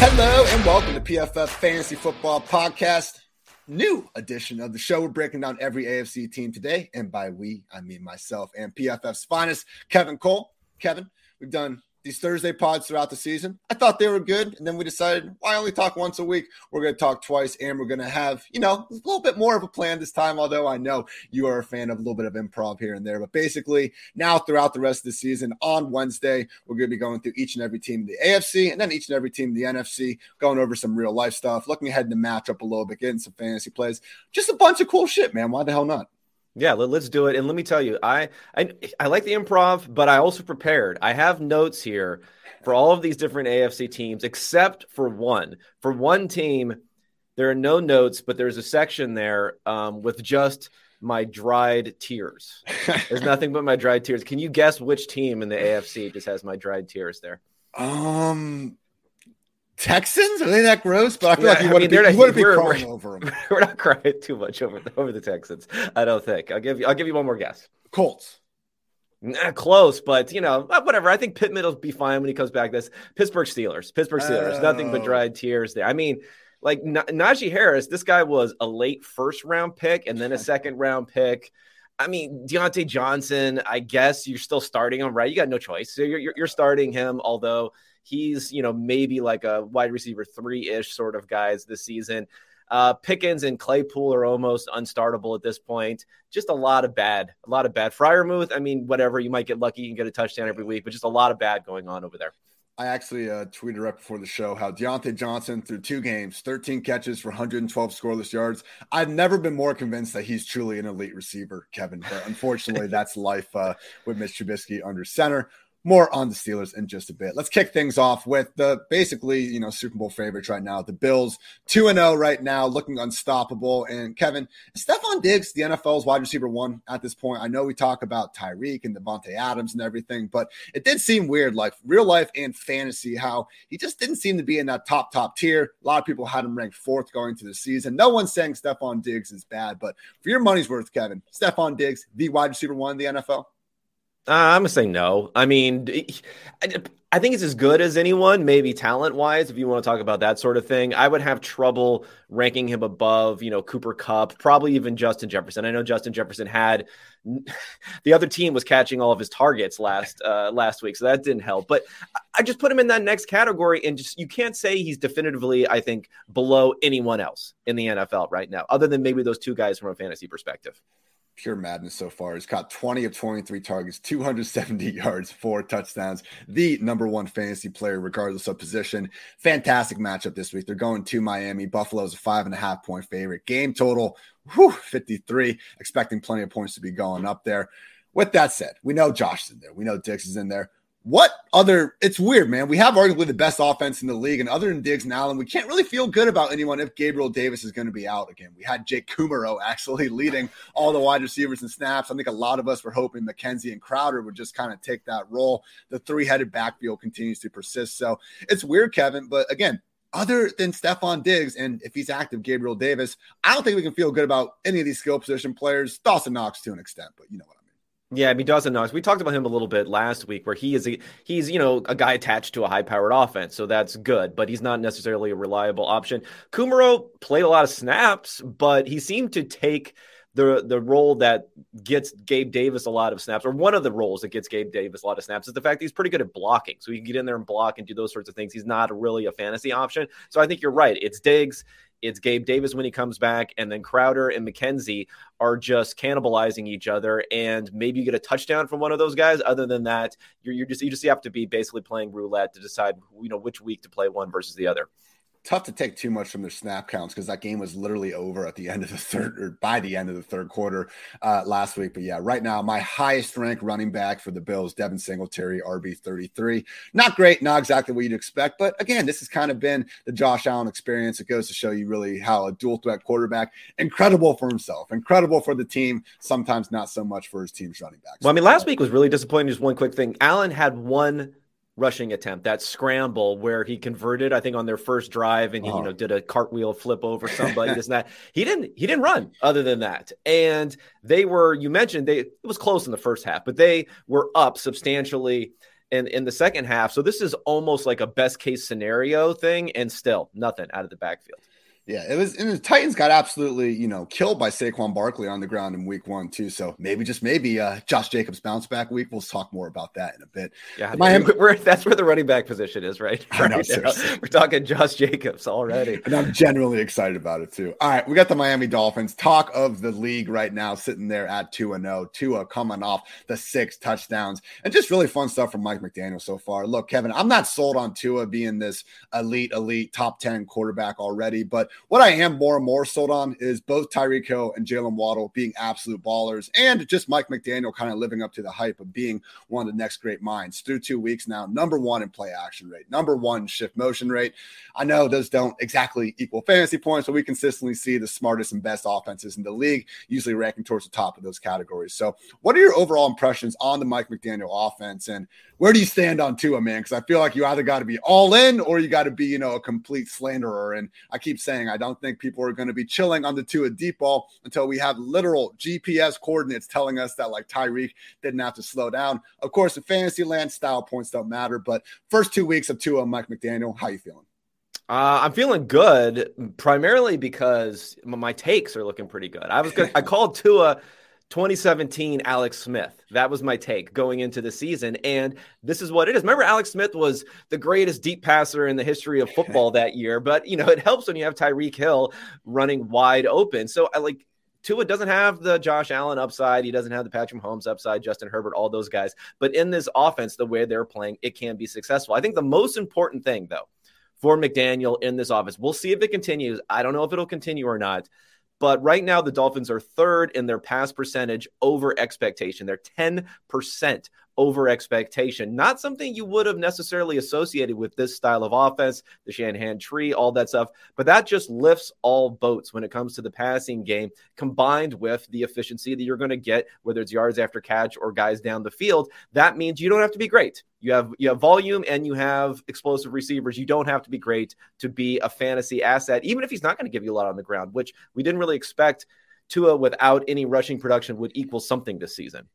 Hello and welcome to PFF Fantasy Football Podcast. New edition of the show. We're breaking down every AFC team today. And by we, I mean myself and PFF's finest, Kevin Cole. Kevin, we've done these Thursday pods throughout the season. I thought they were good. And then we decided, why only talk once a week? We're going to talk twice and we're going to have, you know, a little bit more of a plan this time. Although I know you are a fan of a little bit of improv here and there. But basically, now throughout the rest of the season, on Wednesday, we're going to be going through each and every team in the AFC and then each and every team in the NFC, going over some real life stuff, looking ahead in the matchup a little bit, getting some fantasy plays. Just a bunch of cool shit, man. Why the hell not? Yeah, let, us do it. And let me tell you, I, I I like the improv, but I also prepared. I have notes here for all of these different AFC teams, except for one. For one team, there are no notes, but there's a section there um, with just my dried tears. There's nothing but my dried tears. Can you guess which team in the AFC just has my dried tears there? Um, Texans? Are they that gross? But I feel yeah, like you wouldn't be, you wouldn't be crying over them. We're not crying too much over the, over the Texans. I don't think. I'll give you. I'll give you one more guess. Colts. Nah, close, but you know, uh, whatever. I think Pittman will be fine when he comes back. This Pittsburgh Steelers, Pittsburgh Steelers, nothing but oh. dried tears there. I mean, like N- Najee Harris, this guy was a late first round pick and then a second round pick. I mean, Diontae Johnson, I guess you're still starting him, right? You got no choice. So you're, you're, you're starting him, although he's, you know, maybe like a wide receiver three ish sort of guys this season. Uh, Pickens and Claypool are almost unstartable at this point. Just a lot of bad, a lot of bad. Freiermuth, I mean, whatever. You might get lucky and get a touchdown every week, but just a lot of bad going on over there. I actually uh, tweeted right before the show how Diontae Johnson through two games, 13 catches for 112 scoreless yards. I've never been more convinced that he's truly an elite receiver, Kevin. But unfortunately, that's life uh, with Mitch Trubisky under center more on the Steelers in just a bit. Let's kick things off with the basically, you know, Super Bowl favorites right now. The Bills 2 0 right now, looking unstoppable. And Kevin, Stefon Diggs, the NFL's wide receiver one at this point. I know we talk about Tyreek and Davante Adams and everything, but it did seem weird, like real life and fantasy, how he just didn't seem to be in that top, top tier. A lot of people had him ranked fourth going to the season. No one's saying Stefon Diggs is bad, but for your money's worth, Kevin, Stefon Diggs, the wide receiver one in the NFL. Uh, I'm gonna say no. I mean, I think it's as good as anyone, maybe talent wise. If you want to talk about that sort of thing, I would have trouble ranking him above, you know, Cooper Kupp, probably even Justin Jefferson. I know Justin Jefferson had the other team was catching all of his targets last uh, last week, so that didn't help. But I just put him in that next category, and just you can't say he's definitively, I think, below anyone else in the NFL right now, other than maybe those two guys from a fantasy perspective pure madness so far. He's caught 20 of 23 targets, 270 yards, four touchdowns. The number one fantasy player, regardless of position. Fantastic matchup this week. They're going to Miami. Buffalo's a five and a half point favorite. Game total, whew, 53. Expecting plenty of points to be going up there. With that said, we know Josh is in there. We know Diggs is in there what other it's weird, man. We have arguably the best offense in the league, and other than Diggs and Allen, we can't really feel good about anyone if Gabriel Davis is going to be out again. We had Jake Kumerow actually leading all the wide receivers and snaps. I think a lot of us were hoping McKenzie and Crowder would just kind of take that role. The three-headed backfield continues to persist. So it's weird, Kevin. But again, other than Stefon Diggs, and if he's active, Gabriel Davis, I don't think we can feel good about any of these skill position players. Dawson Knox to an extent, but you know what. Yeah, I mean Dawson Knox. We talked about him a little bit last week, where he is a, he's you know a guy attached to a high powered offense, so that's good. But he's not necessarily a reliable option. Kumerow played a lot of snaps, but he seemed to take the the role that gets Gabe Davis a lot of snaps, or one of the roles that gets Gabe Davis a lot of snaps, is the fact he's pretty good at blocking. So he can get in there and block and do those sorts of things. He's not really a fantasy option. So I think you're right. It's Diggs it's Gabe Davis when he comes back, and then Crowder and McKenzie are just cannibalizing each other. And maybe you get a touchdown from one of those guys. Other than that, you're, you're just you just have to be basically playing roulette to decide you know which week to play one versus the other tough to take too much from their snap counts because that game was literally over at the end of the third or by the end of the third quarter uh, last week. But yeah, right now, my highest ranked running back for the Bills, Devin Singletary, RB 33. Not great, not exactly what you'd expect. But again, this has kind of been the Josh Allen experience. It goes to show you really how a dual threat quarterback, incredible for himself, incredible for the team, sometimes not so much for his team's running backs. Well, I mean, last week was really disappointing. Just one quick thing Allen had one rushing attempt, that scramble where he converted, I think, on their first drive, and he, oh. you know, did a cartwheel flip over somebody, this and that. He didn't he didn't run other than that. And they were, you mentioned they it was close in the first half, but they were up substantially in, in the second half. So this is almost like a best case scenario thing, and still nothing out of the backfield. Yeah, it was, and the Titans got absolutely, you know, killed by Saquon Barkley on the ground in week one, too. So maybe, just maybe, uh, Josh Jacobs bounce back week. We'll talk more about that in a bit. Yeah, Miami, we're, that's where the running back position is, right? right know, we're talking Josh Jacobs already. And I'm genuinely excited about it, too. All right, we got the Miami Dolphins. Talk of the league right now, sitting there at 2 and 0. Tua coming off the six touchdowns, and just really fun stuff from Mike McDaniel so far. Look, Kevin, I'm not sold on Tua being this elite, elite top 10 quarterback already, but what I am more and more sold on is both Tyreek Hill and Jaylen Waddle being absolute ballers and just Mike McDaniel kind of living up to the hype of being one of the next great minds through two weeks now. Number one in play action rate, number one shift motion rate. I know those don't exactly equal fantasy points, but we consistently see the smartest and best offenses in the league, usually ranking towards the top of those categories. So, what are your overall impressions on the Mike McDaniel offense? And where do you stand on Tua, man? Because I feel like you either got to be all in or you got to be, you know, a complete slanderer. And I keep saying I don't think people are going to be chilling on the Tua deep ball until we have literal GPS coordinates telling us that like Tyreek didn't have to slow down. Of course, in fantasy land, style points don't matter. But first two weeks of Tua, Mike McDaniel, how you feeling? Uh, I'm feeling good, primarily because my takes are looking pretty good. I was good. I called Tua 2017 Alex Smith. That was my take going into the season. And this is what it is. Remember, Alex Smith was the greatest deep passer in the history of football that year. But, you know, it helps when you have Tyreek Hill running wide open. So I like Tua doesn't have the Josh Allen upside. He doesn't have the Patrick Mahomes upside, Justin Herbert, all those guys. But in this offense, the way they're playing, it can be successful. I think the most important thing, though, for McDaniel in this office, we'll see if it continues. I don't know if it'll continue or not but right now, the Dolphins are third in their pass percentage over expectation. They're 10% over expectation. Not something you would have necessarily associated with this style of offense, the Shanahan tree, all that stuff. But that just lifts all boats when it comes to the passing game, combined with the efficiency that you're going to get, whether it's yards after catch or guys down the field. That means you don't have to be great. You have you have volume and you have explosive receivers. You don't have to be great to be a fantasy asset, even if he's not going to give you a lot on the ground, which we didn't really expect Tua without any rushing production would equal something this season.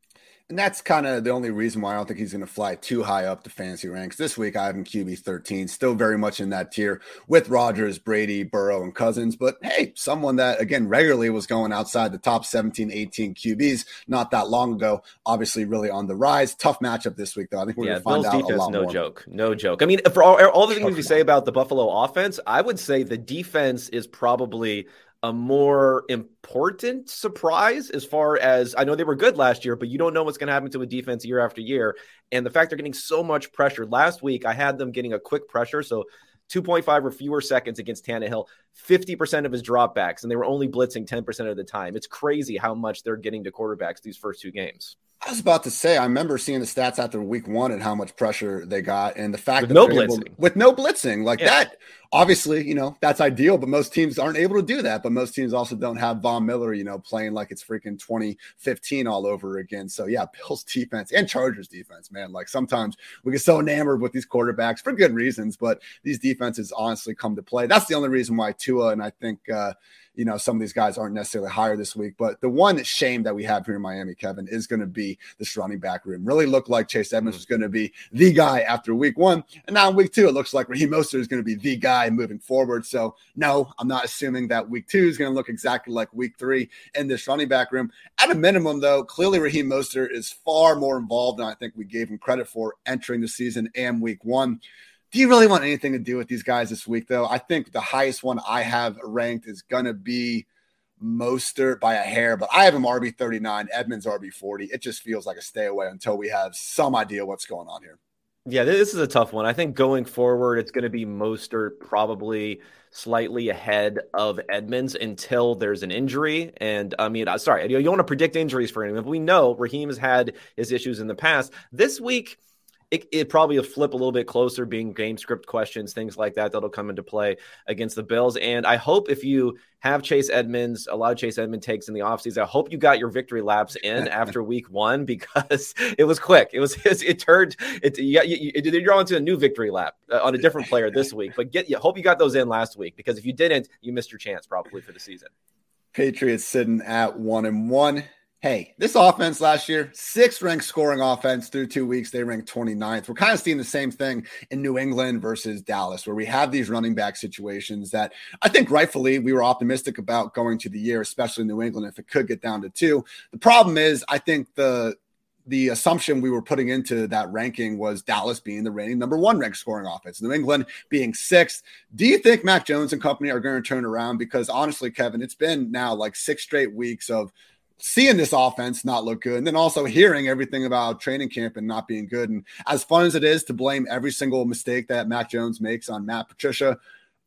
And that's kind of the only reason why I don't think he's going to fly too high up the fantasy ranks. This week, I have him QB 13, still very much in that tier with Rodgers, Brady, Burrow, and Cousins. But hey, someone that, again, regularly was going outside the top 17, 18 QBs not that long ago. Obviously, really on the rise. Tough matchup this week, though. I think we're yeah, going to find Bills out defense, a lot no more. joke. No joke. I mean, for all, all the things we say about the Buffalo offense, I would say the defense is probably a more important surprise as far as I know they were good last year, but you don't know what's going to happen to a defense year after year. And the fact they're getting so much pressure. Last week, I had them getting a quick pressure. So 2.5 or fewer seconds against Tannehill, 50% of his dropbacks, and they were only blitzing 10% of the time. It's crazy how much they're getting to quarterbacks these first two games. I was about to say, I remember seeing the stats after week one and how much pressure they got, and the fact with that no blitzing, able, with no blitzing, like yeah. that. Obviously, you know that's ideal, but most teams aren't able to do that. But most teams also don't have Von Miller, you know, playing like it's freaking 2015 all over again. So yeah, Bills defense and Chargers defense, man. Like sometimes we get so enamored with these quarterbacks for good reasons, but these defenses honestly come to play. That's the only reason why Tua and I think. uh you know, some of these guys aren't necessarily higher this week. But the one shame that we have here in Miami, Kevin, is going to be this running back room. Really looked like Chase Edmonds mm-hmm. was going to be the guy after week one. And now in week two, it looks like Raheem Mostert is going to be the guy moving forward. So, no, I'm not assuming that week two is going to look exactly like week three in this running back room. At a minimum, though, clearly Raheem Mostert is far more involved than I think we gave him credit for entering the season and week one. Do you really want anything to do with these guys this week, though? I think the highest one I have ranked is going to be Mostert by a hair, but I have him RB 39, Edmonds RB 40. It just feels like a stay away until we have some idea what's going on here. Yeah, this is a tough one. I think going forward, it's going to be Mostert probably slightly ahead of Edmonds until there's an injury. And I mean, uh, sorry, you don't want to predict injuries for anyone, but we know Raheem has had his issues in the past. This week, it, it probably will flip a little bit closer, being game script questions, things like that, that'll come into play against the Bills. And I hope if you have Chase Edmonds, a lot of Chase Edmonds takes in the offseason, I hope you got your victory laps in after week one because it was quick. It was, it, turned, it, you, you, you're on to a new victory lap uh, on a different player this week. But get, you hope you got those in last week because if you didn't, you missed your chance probably for the season. Patriots sitting at one and one hey, this offense last year, sixth ranked scoring offense through two weeks, they ranked 29th. We're kind of seeing the same thing in New England versus Dallas, where we have these running back situations that I think rightfully we were optimistic about going to the year, especially New England, if it could get down to two. The problem is, I think the the assumption we were putting into that ranking was Dallas being the reigning number one ranked scoring offense, New England being sixth. Do you think Mac Jones and company are going to turn around? Because honestly, Kevin, it's been now like six straight weeks of seeing this offense not look good and then also hearing everything about training camp and not being good. And as fun as it is to blame every single mistake that Mac Jones makes on Matt Patricia,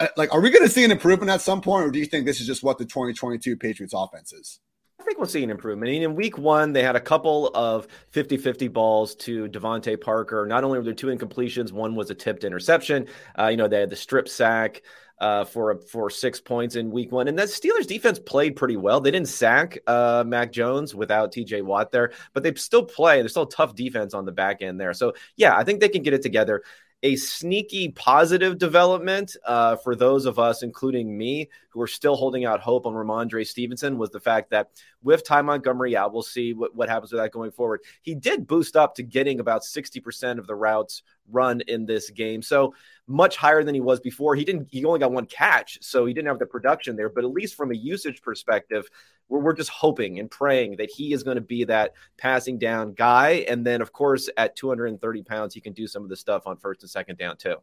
uh, like, are we going to see an improvement at some point, or do you think this is just what the 2022 Patriots offense is? I think we'll see an improvement. I mean, in week one, they had a couple of 50 50 balls to DeVante Parker. Not only were there two incompletions, one was a tipped interception. Uh, you know, they had the strip sack uh, for for six points in week one. And that Steelers defense played pretty well. They didn't sack uh, Mac Jones without TJ Watt there, but they still play. There's still tough defense on the back end there. So, yeah, I think they can get it together a sneaky positive development uh, for those of us, including me, who are still holding out hope on Rhamondre Stevenson was the fact that with Ty Montgomery out, we'll see what, what happens with that going forward. He did boost up to getting about 60% of the routes run in this game. So much higher than he was before. He didn't, he only got one catch, so he didn't have the production there. But at least from a usage perspective, we're, we're just hoping and praying that he is going to be that passing down guy. And then, of course, at 230 pounds, he can do some of the stuff on first and second down, too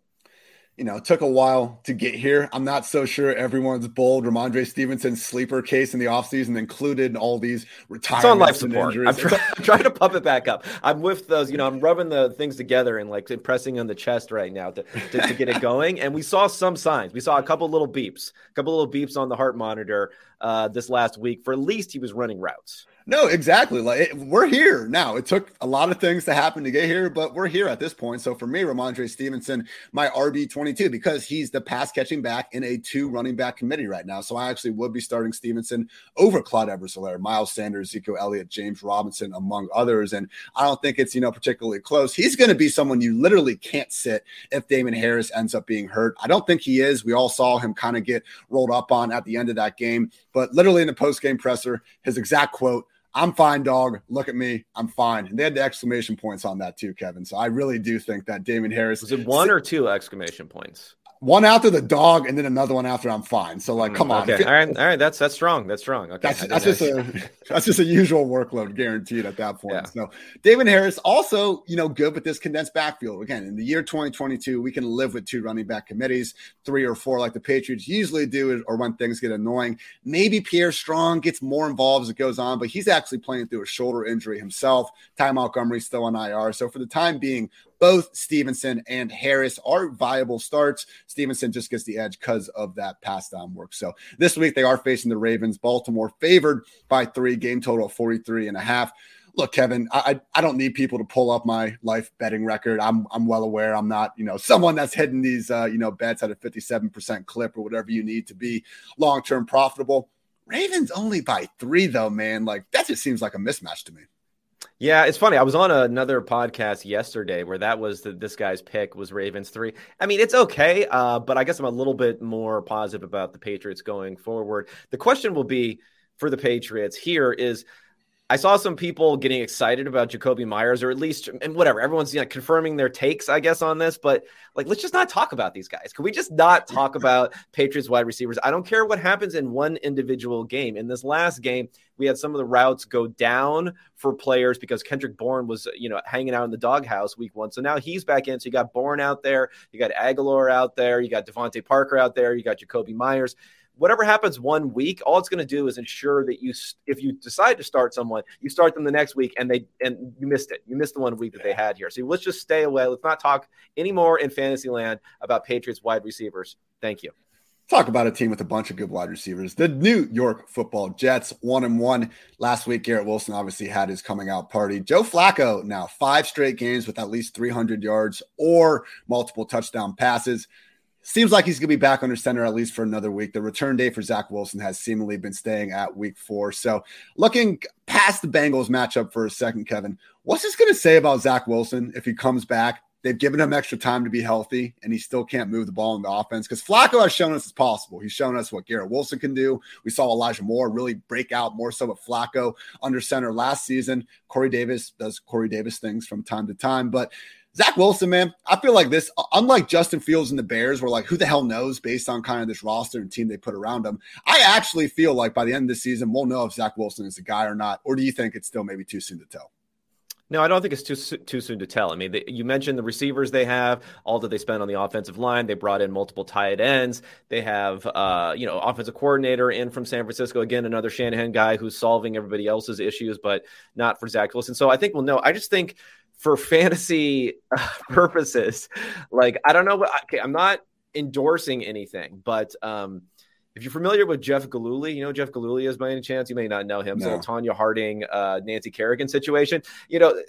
you know, it took a while to get here. I'm not so sure everyone's bold. Rhamondre Stevenson's sleeper case in the offseason included all these retirements. It's on life support. I'm, try, I'm, trying to pump it back up. I'm with those, you know, I'm rubbing the things together and like pressing on the chest right now to, to, to get it going. And we saw some signs. We saw a couple little beeps, a couple little beeps on the heart monitor uh, this last week. For at least he was running routes. No, exactly. Like it, we're here now. It took a lot of things to happen to get here, but we're here at this point. So for me, Rhamondre Stevenson, my RB twenty two, because he's the pass catching back in a two running back committee right now. So I actually would be starting Stevenson over Clyde Edwards-Helaire, Miles Sanders, Ezekiel Elliott, James Robinson, among others. And I don't think it's you know particularly close. He's going to be someone you literally can't sit if Damien Harris ends up being hurt. I don't think he is. We all saw him kind of get rolled up on at the end of that game, but literally in the post game presser, his exact quote I'm fine, dog. Look at me. I'm fine. And they had the exclamation points on that too, Kevin. So I really do think that Damien Harris was it one or two exclamation points? One after the dog and then another one after I'm fine. So like, mm, come on. Okay. All right. All right. That's that's strong. That's strong. Okay. That's, that's just a that's just a usual workload guaranteed at that point. Yeah. So David Harris also, you know, good with this condensed backfield. Again, in the year 2022, we can live with two running back committees, three or four like the Patriots usually do, or when things get annoying. Maybe Pierre Strong gets more involved as it goes on, but he's actually playing through a shoulder injury himself. Ty Montgomery's still on IR. So for the time being, both Stevenson and Harris are viable starts. Stevenson just gets the edge because of that pass down work. So this week they are facing the Ravens. Baltimore favored by three, game total of 43 and a half. Look, Kevin, I I don't need people to pull up my life betting record. I'm I'm well aware I'm not, you know, someone that's hitting these uh, you know, bets at a 57% clip or whatever you need to be long-term profitable. Ravens only by three, though, man. Like that just seems like a mismatch to me. Yeah, it's funny. I was on another podcast yesterday where that was the, this guy's pick was Ravens three. I mean, it's okay, uh, but I guess I'm a little bit more positive about the Patriots going forward. The question will be for the Patriots here is I saw some people getting excited about Jakobi Meyers, or at least, and whatever, everyone's you know, confirming their takes, I guess, on this. But like, let's just not talk about these guys. Can we just not talk about Patriots wide receivers? I don't care what happens in one individual game. In this last game, we had some of the routes go down for players because Kendrick Bourne was, you know, hanging out in the doghouse week one. So now he's back in. So you got Bourne out there, you got Agholor out there, you got DeVante Parker out there, you got Jakobi Meyers whatever happens one week, all it's going to do is ensure that you, if you decide to start someone, you start them the next week, and they and you missed it. You missed the one week that they had here. So let's just stay away. Let's not talk anymore in fantasy land about Patriots wide receivers. Thank you. Talk about a team with a bunch of good wide receivers. The New York Football Jets, one and one last week. Garrett Wilson obviously had his coming out party. Joe Flacco now five straight games with at least 300 yards or multiple touchdown passes. Seems like he's going to be back under center at least for another week. The return date for Zach Wilson has seemingly been staying at week four. So, looking past the Bengals matchup for a second, Kevin, what's this going to say about Zach Wilson if he comes back they've given him extra time to be healthy, and he still can't move the ball in the offense because Flacco has shown us it's possible. He's shown us what Garrett Wilson can do. We saw Elijah Moore really break out more so with Flacco under center last season. Corey Davis does Corey Davis things from time to time, but Zach Wilson, man, I feel like this, unlike Justin Fields and the Bears, where like who the hell knows based on kind of this roster and team they put around him. I actually feel like by the end of the season, we'll know if Zach Wilson is a guy or not. Or do you think it's still maybe too soon to tell? No, I don't think it's too too soon to tell. I mean, you mentioned the receivers they have, all that they spend on the offensive line. They brought in multiple tight ends. They have, uh, you know, offensive coordinator in from San Francisco. Again, another Shanahan guy who's solving everybody else's issues, but not for Zach Wilson. So I think we'll know. I just think for fantasy purposes, like I don't know. Okay, I'm not endorsing anything, but um, if you're familiar with Jeff Gillooly, you know Jeff Gillooly is by any chance. You may not know him. No. So Tonya Harding, uh, Nancy Kerrigan situation. You know,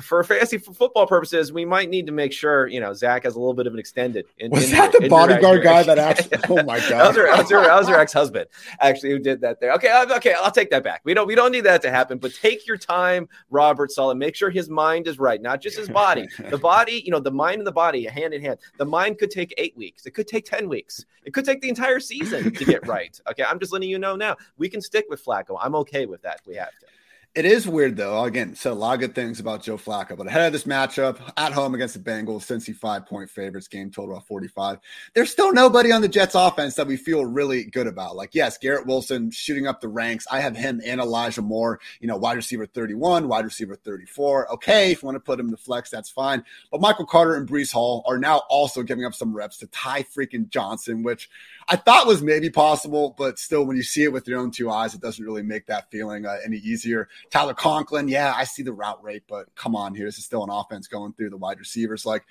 for fantasy for football purposes, we might need to make sure you know Zach has a little bit of an extended. In, was that the bodyguard guy that actually? oh my god, that was her, that was her, that was her ex-husband actually who did that there. Okay, okay, I'll take that back. We don't we don't need that to happen. But take your time, Robert Saleh. Make sure his mind is right, not just his body. the body, you know, the mind and the body, hand in hand. The mind could take eight weeks. It could take ten weeks. It could take the entire season to get right. Okay, I'm just letting you know now. We can stick with Flacco. I'm okay with that. We have to. It is weird though. Again, said a lot of good things about Joe Flacco, but ahead of this matchup at home against the Bengals, since Cincy five point favorites, game total of 45. There's still nobody on the Jets offense that we feel really good about. Like, yes, Garrett Wilson shooting up the ranks. I have him and Elijah Moore, you know, wide receiver 31, wide receiver 34. Okay, if you want to put him in the flex, that's fine. But Michael Carter and Breece Hall are now also giving up some reps to Ty freaking Johnson, which I thought was maybe possible, but still, when you see it with your own two eyes, it doesn't really make that feeling uh, any easier. Tyler Conklin, yeah, I see the route rate, but come on here. This is still an offense going through the wide receivers. Like,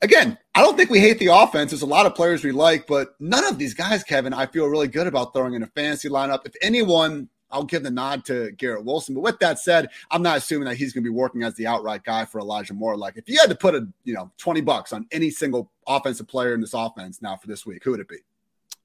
again, I don't think we hate the offense. There's a lot of players we like, but none of these guys, Kevin, I feel really good about throwing in a fantasy lineup. If anyone, I'll give the nod to Garrett Wilson. But with that said, I'm not assuming that he's going to be working as the outright guy for Elijah Moore. Like if you had to put a, you know, 20 bucks on any single offensive player in this offense now for this week, who would it be?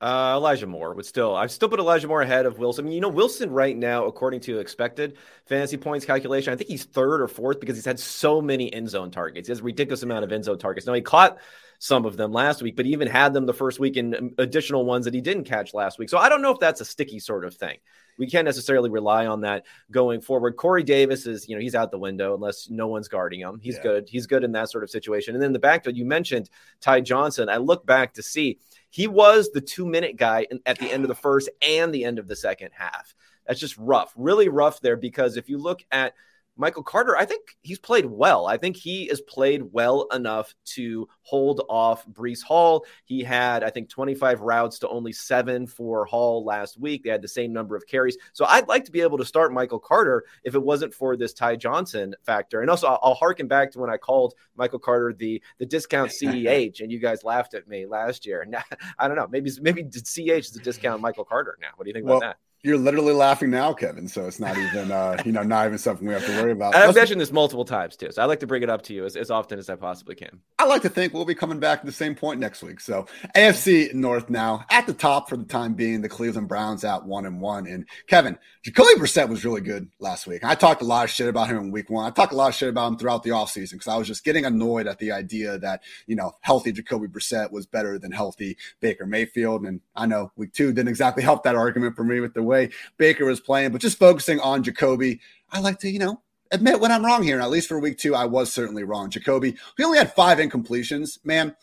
Uh, Elijah Moore would still, I've still put Elijah Moore ahead of Wilson. I mean, you know, Wilson right now, according to expected fantasy points calculation, I think he's third or fourth because he's had so many end zone targets. He has a ridiculous amount of end zone targets. Now he caught some of them last week, but he even had them the first week and additional ones that he didn't catch last week. So I don't know if that's a sticky sort of thing. We can't necessarily rely on that going forward. Corey Davis is, you know, he's out the window unless no one's guarding him. He's yeah. good. He's good in that sort of situation. And then the backfield, you mentioned Ty Johnson. I look back to see he was the two minute guy at the end of the first and the end of the second half. That's just rough, really rough there because if you look at Michael Carter, I think he's played well. I think he has played well enough to hold off Breece Hall. He had, I think, 25 routes to only seven for Hall last week. They had the same number of carries. So I'd like to be able to start Michael Carter if it wasn't for this Ty Johnson factor. And also, I'll, I'll harken back to when I called Michael Carter the the discount CEH, and you guys laughed at me last year. Now, I don't know. Maybe maybe CEH is a discount Michael Carter now. What do you think well, about that? You're literally laughing now, Kevin. So it's not even, uh, you know, not even something we have to worry about. I've mentioned this multiple times too, so I like to bring it up to you as, as often as I possibly can. I like to think we'll be coming back to the same point next week. So AFC North now at the top for the time being. The Cleveland Browns at one and one. And Kevin, Jacoby Brissett was really good last week. I talked a lot of shit about him in week one. I talked a lot of shit about him throughout the offseason because I was just getting annoyed at the idea that, you know, healthy Jacoby Brissett was better than healthy Baker Mayfield. And I know week two didn't exactly help that argument for me with the way Baker was playing, but just focusing on Jacoby, I like to, you know, admit when I'm wrong here. And at least for week two, I was certainly wrong. Jacoby, he only had five incompletions, man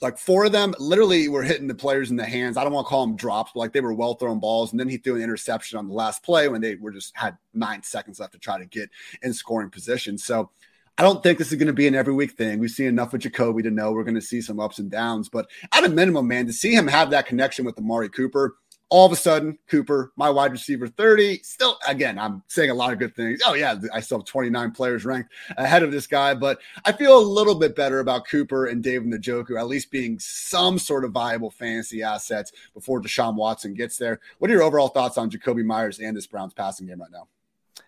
like four of them literally were hitting the players in the hands. I don't want to call them drops, but like they were well thrown balls. And then he threw an interception on the last play when they were just had nine seconds left to try to get in scoring position. So I don't think this is going to be an every week thing. We've seen enough with Jacoby to know we're going to see some ups and downs. But at a minimum, man, to see him have that connection with Amari Cooper, all of a sudden, Cooper, my wide receiver 30, still, again, I'm saying a lot of good things. Oh, yeah, I still have 29 players ranked ahead of this guy, but I feel a little bit better about Cooper and David Njoku at least being some sort of viable fantasy assets before Deshaun Watson gets there. What are your overall thoughts on Jacoby Meyers and this Browns passing game right now?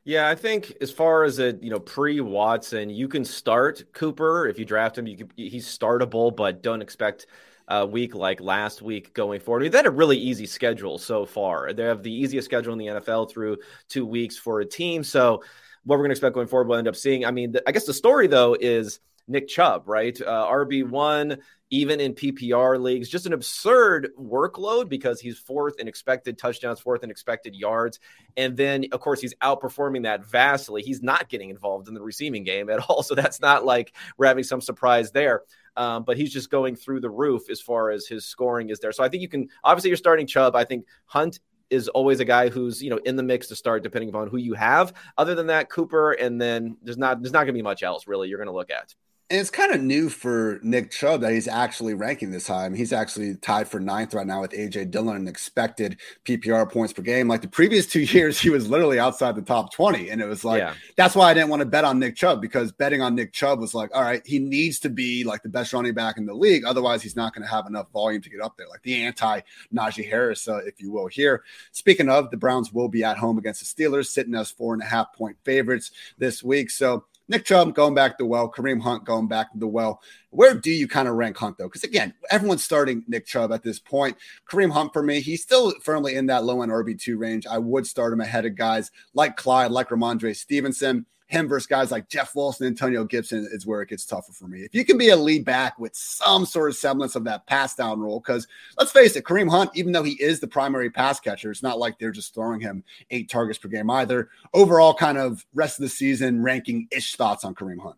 Yeah, I think as far as a you know pre Watson, you can start Cooper if you draft him. You can, he's startable, but don't expect uh, week like last week going forward. They've had a really easy schedule so far. They have the easiest schedule in the NFL through two weeks for a team. So what we're going to expect going forward, we'll end up seeing. I mean, the, I guess the story though is Nick Chubb, right? Uh, RB1, even in PPR leagues, just an absurd workload because he's fourth in expected touchdowns, fourth in expected yards. And then, of course, he's outperforming that vastly. He's not getting involved in the receiving game at all. So that's not like we're having some surprise there. Um, but he's just going through the roof as far as his scoring is there. So I think you can obviously you're starting Chubb. I think Hunt is always a guy who's you know in the mix to start depending upon who you have. Other than that, Cooper, and then there's not there's not going to be much else really you're going to look at. And it's kind of new for Nick Chubb that he's actually ranking this high. I mean, he's actually tied for ninth right now with AJ Dillon and expected PPR points per game. Like the previous two years, he was literally outside the top 20. And it was like, yeah. that's why I didn't want to bet on Nick Chubb because betting on Nick Chubb was like, all right, he needs to be like the best running back in the league. Otherwise, he's not going to have enough volume to get up there, like the anti Najee Harris, uh, if you will, here. Speaking of, the Browns will be at home against the Steelers, sitting as four and a half point favorites this week. So, Nick Chubb going back to the well, Kareem Hunt going back to the well. Where do you kind of rank Hunt though? Because again, everyone's starting Nick Chubb at this point. Kareem Hunt for me, he's still firmly in that low end RB2 range. I would start him ahead of guys like Clyde, like Rhamondre Stevenson him versus guys like Jeff Wilson, and Antonio Gibson is where it gets tougher for me. If you can be a lead back with some sort of semblance of that pass down role, because let's face it, Kareem Hunt, even though he is the primary pass catcher, it's not like they're just throwing him eight targets per game either. Overall, kind of rest of the season ranking ish thoughts on Kareem Hunt.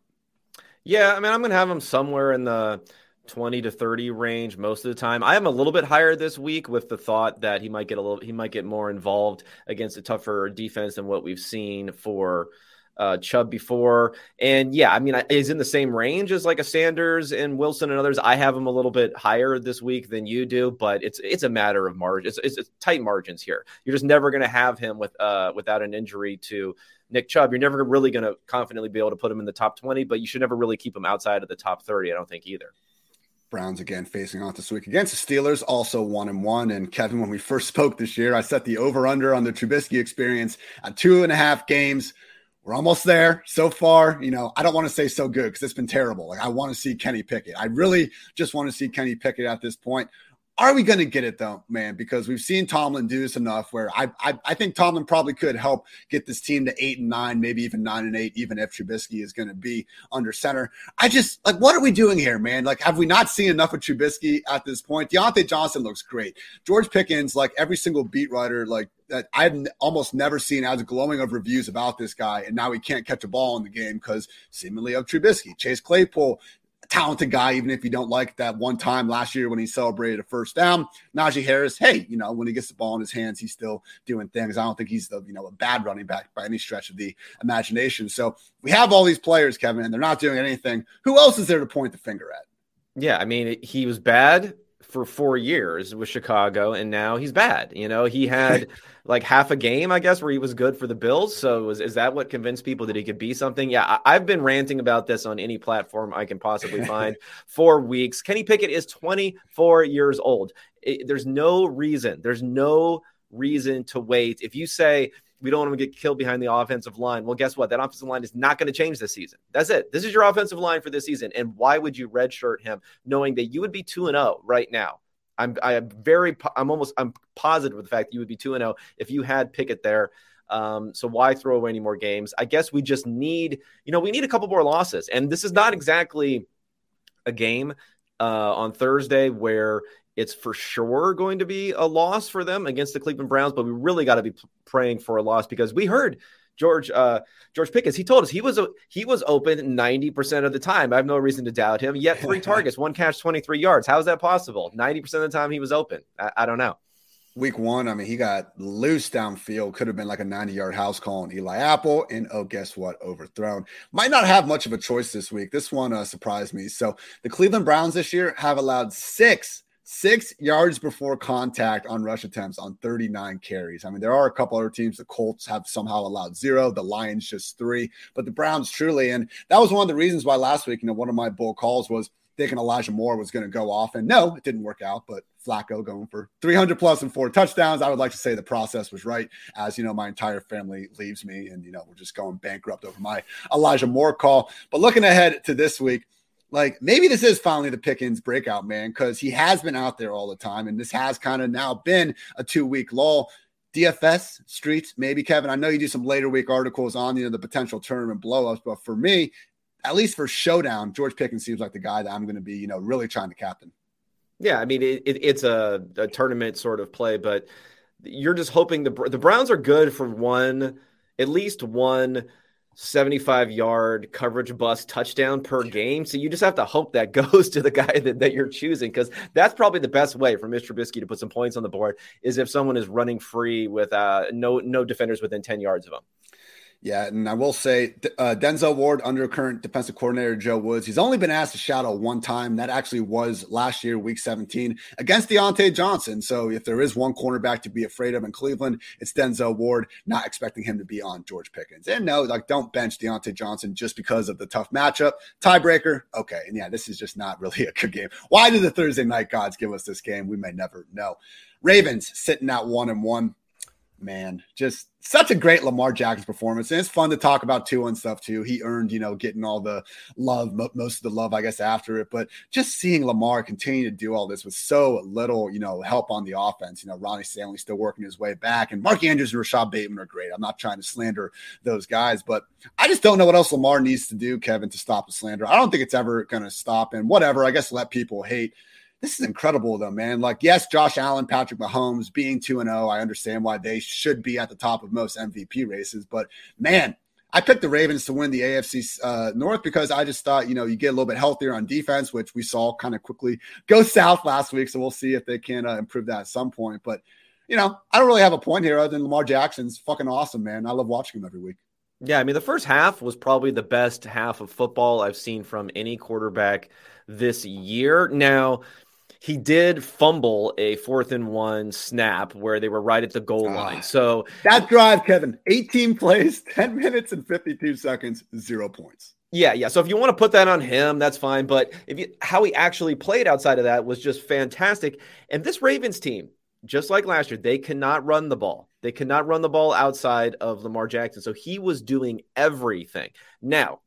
Yeah, I mean, I'm going to have him somewhere in the 20 to 30 range most of the time. I am a little bit higher this week with the thought that he might get a little he might get more involved against a tougher defense than what we've seen for uh, Chubb before. And yeah, I mean, is in the same range as like a Sanders and Wilson and others. I have him a little bit higher this week than you do, but it's it's a matter of margin. It's, it's, it's tight margins here. You're just never going to have him with uh, without an injury to Nick Chubb. You're never really going to confidently be able to put him in the top 20, but you should never really keep him outside of the top 30. I don't think either. Browns again facing off this week against the Steelers, also one and one. And Kevin, when we first spoke this year, I set the over under on the Trubisky experience at two and a half games we're almost there so far. You know, I don't want to say so good because it's been terrible. Like, I want to see Kenny Pickett. I really just want to see Kenny Pickett at this point. Are we going to get it though, man? Because we've seen Tomlin do this enough where I, I, I think Tomlin probably could help get this team to eight and nine, maybe even nine and eight, even if Trubisky is going to be under center. I just like, what are we doing here, man? Like, have we not seen enough of Trubisky at this point? Diontae Johnson looks great. George Pickens, like every single beat writer, like that I've almost never seen as glowing of reviews about this guy, and now he can't catch a ball in the game because seemingly of Trubisky. Chase Claypool, talented guy, even if you don't like that one time last year when he celebrated a first down. Najee Harris, hey, you know, when he gets the ball in his hands, he's still doing things. I don't think he's the, you know, a bad running back by any stretch of the imagination. So we have all these players, Kevin, and they're not doing anything. Who else is there to point the finger at? Yeah, I mean, he was bad for four years with Chicago, and now he's bad. You know, he had like half a game, I guess, where he was good for the Bills. So was, is that what convinced people that he could be something? Yeah, I, have been ranting about this on any platform I can possibly find for weeks. Kenny Pickett is 24 years old. It, there's no reason. There's no reason to wait. If you say we don't want to get killed behind the offensive line. Well, guess what? That offensive line is not going to change this season. That's it. This is your offensive line for this season. And why would you redshirt him knowing that you would be 2 and 0 right now? I'm I am very I'm almost I'm positive with the fact that you would be 2 and 0 if you had Pickett there. Um, so why throw away any more games? I guess we just need, you know, we need a couple more losses. And this is not exactly a game uh, on Thursday where it's for sure going to be a loss for them against the Cleveland Browns, but we really got to be praying for a loss because we heard George uh, George Pickens. He told us he was he was open ninety percent of the time. I have no reason to doubt him. Yet three targets, one catch, twenty three yards. How is that possible? Ninety percent of the time he was open. I, I, don't know. Week one, I mean, he got loose downfield. Could have been like a ninety yard house call on Eli Apple, and oh, guess what? Overthrown. Might not have much of a choice this week. This one uh, surprised me. So the Cleveland Browns this year have allowed six six yards before contact on rush attempts on 39 carries. I mean, there are a couple other teams. The Colts have somehow allowed zero, the Lions just three, but the Browns truly. And that was one of the reasons why last week, you know, one of my bull calls was thinking Elijah Moore was going to go off. And no, it didn't work out, but Flacco going for 300 plus and four touchdowns. I would like to say the process was right, as you know, my entire family leaves me and, you know, we're just going bankrupt over my Elijah Moore call. But looking ahead to this week, like maybe this is finally the Pickens breakout, man, because he has been out there all the time, and this has kind of now been a two week lull. DFS streets, maybe Kevin. I know you do some later week articles on you know the potential tournament blowups, but for me, at least for showdown, George Pickens seems like the guy that I'm going to be, you know, really trying to captain. Yeah, I mean it, it, it's a, a tournament sort of play, but you're just hoping the the Browns are good for one, at least one 75 yard coverage bust touchdown per game. So you just have to hope that goes to the guy that, that you're choosing because that's probably the best way for Mr. Trubisky to put some points on the board is if someone is running free with uh, no no defenders within 10 yards of him. Yeah, and I will say uh, Denzel Ward under current defensive coordinator Joe Woods, he's only been asked to shadow one time. That actually was last year, week 17, against Diontae Johnson. So if there is one cornerback to be afraid of in Cleveland, it's Denzel Ward, not expecting him to be on George Pickens. And no, like don't bench Diontae Johnson just because of the tough matchup. Tiebreaker, okay. And yeah, this is just not really a good game. Why did the Thursday night gods give us this game? We may never know. Ravens sitting at one and one man, just such a great Lamar Jackson performance. And it's fun to talk about Tua and stuff too. He earned, you know, getting all the love, most of the love, I guess, after it. But just seeing Lamar continue to do all this with so little, you know, help on the offense. You know, Ronnie Stanley still working his way back, and Mark Andrews and Rashod Bateman are great. I'm not trying to slander those guys, but I just don't know what else Lamar needs to do, Kevin, to stop the slander. I don't think it's ever going to stop. And whatever, I guess let people hate this is incredible though, man. Like, yes, Josh Allen, Patrick Mahomes being 2 and 0, I understand why they should be at the top of most MVP races, but man, I picked the Ravens to win the AFC uh, North because I just thought, you know, you get a little bit healthier on defense, which we saw kind of quickly go south last week. So we'll see if they can uh, improve that at some point. But, you know, I don't really have a point here other than Lamar Jackson's fucking awesome, man. I love watching him every week. Yeah, I mean, the first half was probably the best half of football I've seen from any quarterback this year. Now, he did fumble a fourth and one snap where they were right at the goal ah. line. So that drive, Kevin, 18 plays, 10 minutes and 52 seconds, zero points. Yeah, yeah. So if you want to put that on him, that's fine. But if you, how he actually played outside of that was just fantastic. And this Ravens team, just like last year, they cannot run the ball. They cannot run the ball outside of Lamar Jackson. So he was doing everything. Now,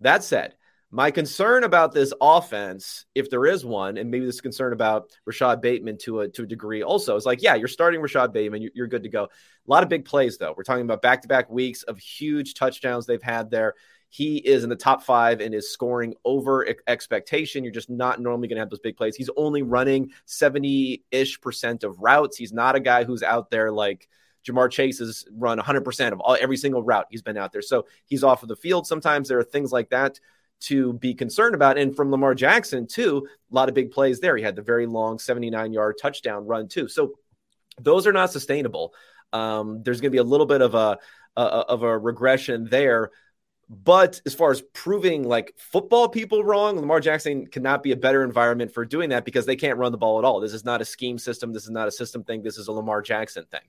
that said, my concern about this offense, if there is one, and maybe this concern about Rashod Bateman to a to a degree also, is like, yeah, you're starting Rashod Bateman, you're, you're good to go. A lot of big plays though. We're talking about back to back weeks of huge touchdowns they've had there. He is in the top five and is scoring over expectation. You're just not normally going to have those big plays. He's only running 70 ish percent of routes. He's not a guy who's out there like Ja'Marr Chase has run 100% of all, every single route he's been out there. So he's off of the field. Sometimes there are things like that to be concerned about. And from Lamar Jackson, too, a lot of big plays there. He had the very long 79 yard touchdown run, too. So those are not sustainable. Um, there's going to be a little bit of a, a, of a regression there. But as far as proving like football people wrong, Lamar Jackson cannot be a better environment for doing that because they can't run the ball at all. This is not a scheme system. This is not a system thing. This is a Lamar Jackson thing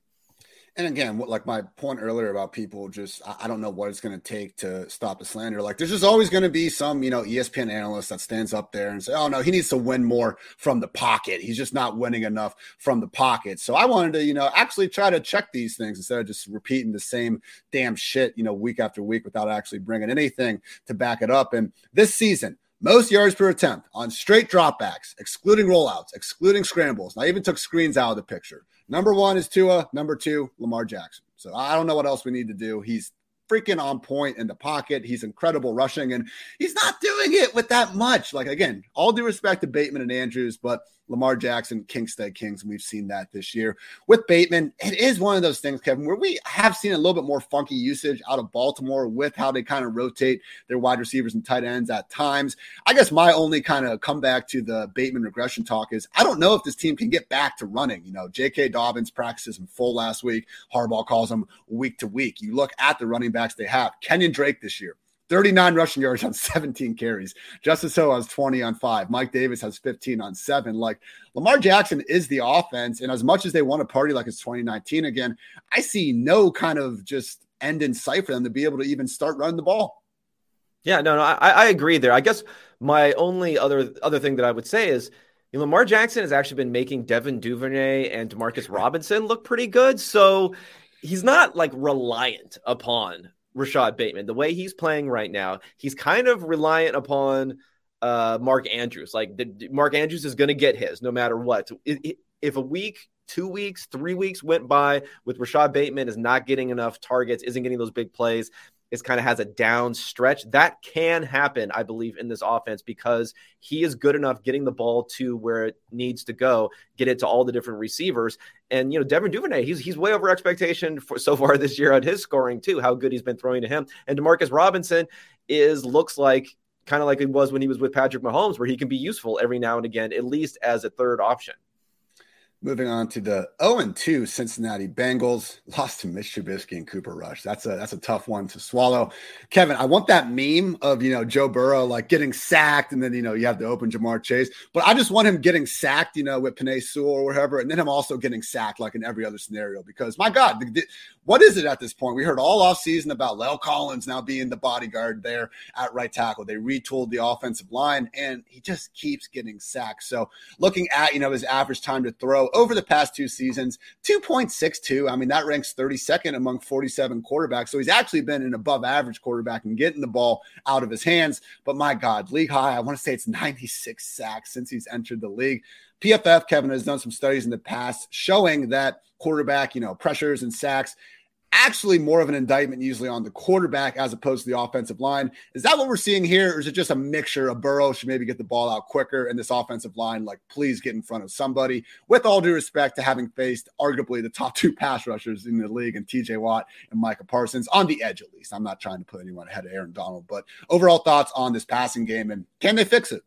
and again, like my point earlier about people just, I don't know what it's going to take to stop the slander. Like, there's just always going to be some, you know, ESPN analyst that stands up there and say, oh, no, he needs to win more from the pocket. He's just not winning enough from the pocket. So I wanted to, you know, actually try to check these things instead of just repeating the same damn shit, you know, week after week without actually bringing anything to back it up. And this season, most yards per attempt on straight dropbacks, excluding rollouts, excluding scrambles. I even took screens out of the picture. Number one is Tua. Number two, Lamar Jackson. So I don't know what else we need to do. He's freaking on point in the pocket. He's incredible rushing, and he's not doing it with that much. Like again, all due respect to Bateman and Andrews, but Lamar Jackson, King stay Kings, and we've seen that this year. With Bateman, it is one of those things, Kevin, where we have seen a little bit more funky usage out of Baltimore with how they kind of rotate their wide receivers and tight ends at times. I guess my only kind of comeback to the Bateman regression talk is I don't know if this team can get back to running. You know, J.K. Dobbins practices in full last week. Harbaugh calls them week to week. You look at the running backs they have. Kenyon Drake this year, 39 rushing yards on 17 carries. Justice Hill has 20 on five. Mike Davis has 15 on seven. Like Lamar Jackson is the offense. And as much as they want to party like it's 2019 again, I see no kind of just end in sight for them to be able to even start running the ball. Yeah, no, no, I, I agree there. I guess my only other other thing that I would say is you know, Lamar Jackson has actually been making Devin Duvernay and Demarcus Robinson look pretty good. So he's not like reliant upon Rashod Bateman. The way he's playing right now, he's kind of reliant upon uh, Mark Andrews. Like the, Mark Andrews is going to get his no matter what. It, it, if a week, two weeks, three weeks went by with Rashod Bateman is not getting enough targets, isn't getting those big plays, is kind of has a down stretch. That can happen, I believe, in this offense because he is good enough getting the ball to where it needs to go, get it to all the different receivers. And you know, Devin Duvernay, he's he's way over expectation for so far this year on his scoring too. How good he's been throwing to him. And Demarcus Robinson is looks like kind of like it was when he was with Patrick Mahomes, where he can be useful every now and again, at least as a third option. Moving on to the 0 2 Cincinnati Bengals lost to Mitch Trubisky and Cooper Rush. That's a that's a tough one to swallow. Kevin, I want that meme of you know Joe Burrow like getting sacked, and then you know you have to open Ja'Marr Chase. But I just want him getting sacked, you know, with Penei Sewell or whatever, and then him also getting sacked like in every other scenario. Because my God, the, the, what is it at this point? We heard all off season about La'el Collins now being the bodyguard there at right tackle. They retooled the offensive line, and he just keeps getting sacked. So looking at you know his average time to throw over the past two seasons, 2.62. I mean, that ranks 32nd among 47 quarterbacks. So he's actually been an above average quarterback and getting the ball out of his hands. But my God, league high, I want to say it's 96 sacks since he's entered the league. PFF, Kevin, has done some studies in the past showing that quarterback, you know, pressures and sacks actually more of an indictment usually on the quarterback as opposed to the offensive line. Is that what we're seeing here? Or is it just a mixture of Burrow should maybe get the ball out quicker and this offensive line, like, please get in front of somebody with all due respect to having faced arguably the top two pass rushers in the league and TJ Watt and Micah Parsons on the edge, at least. I'm not trying to put anyone ahead of Aaron Donald, but overall thoughts on this passing game and can they fix it?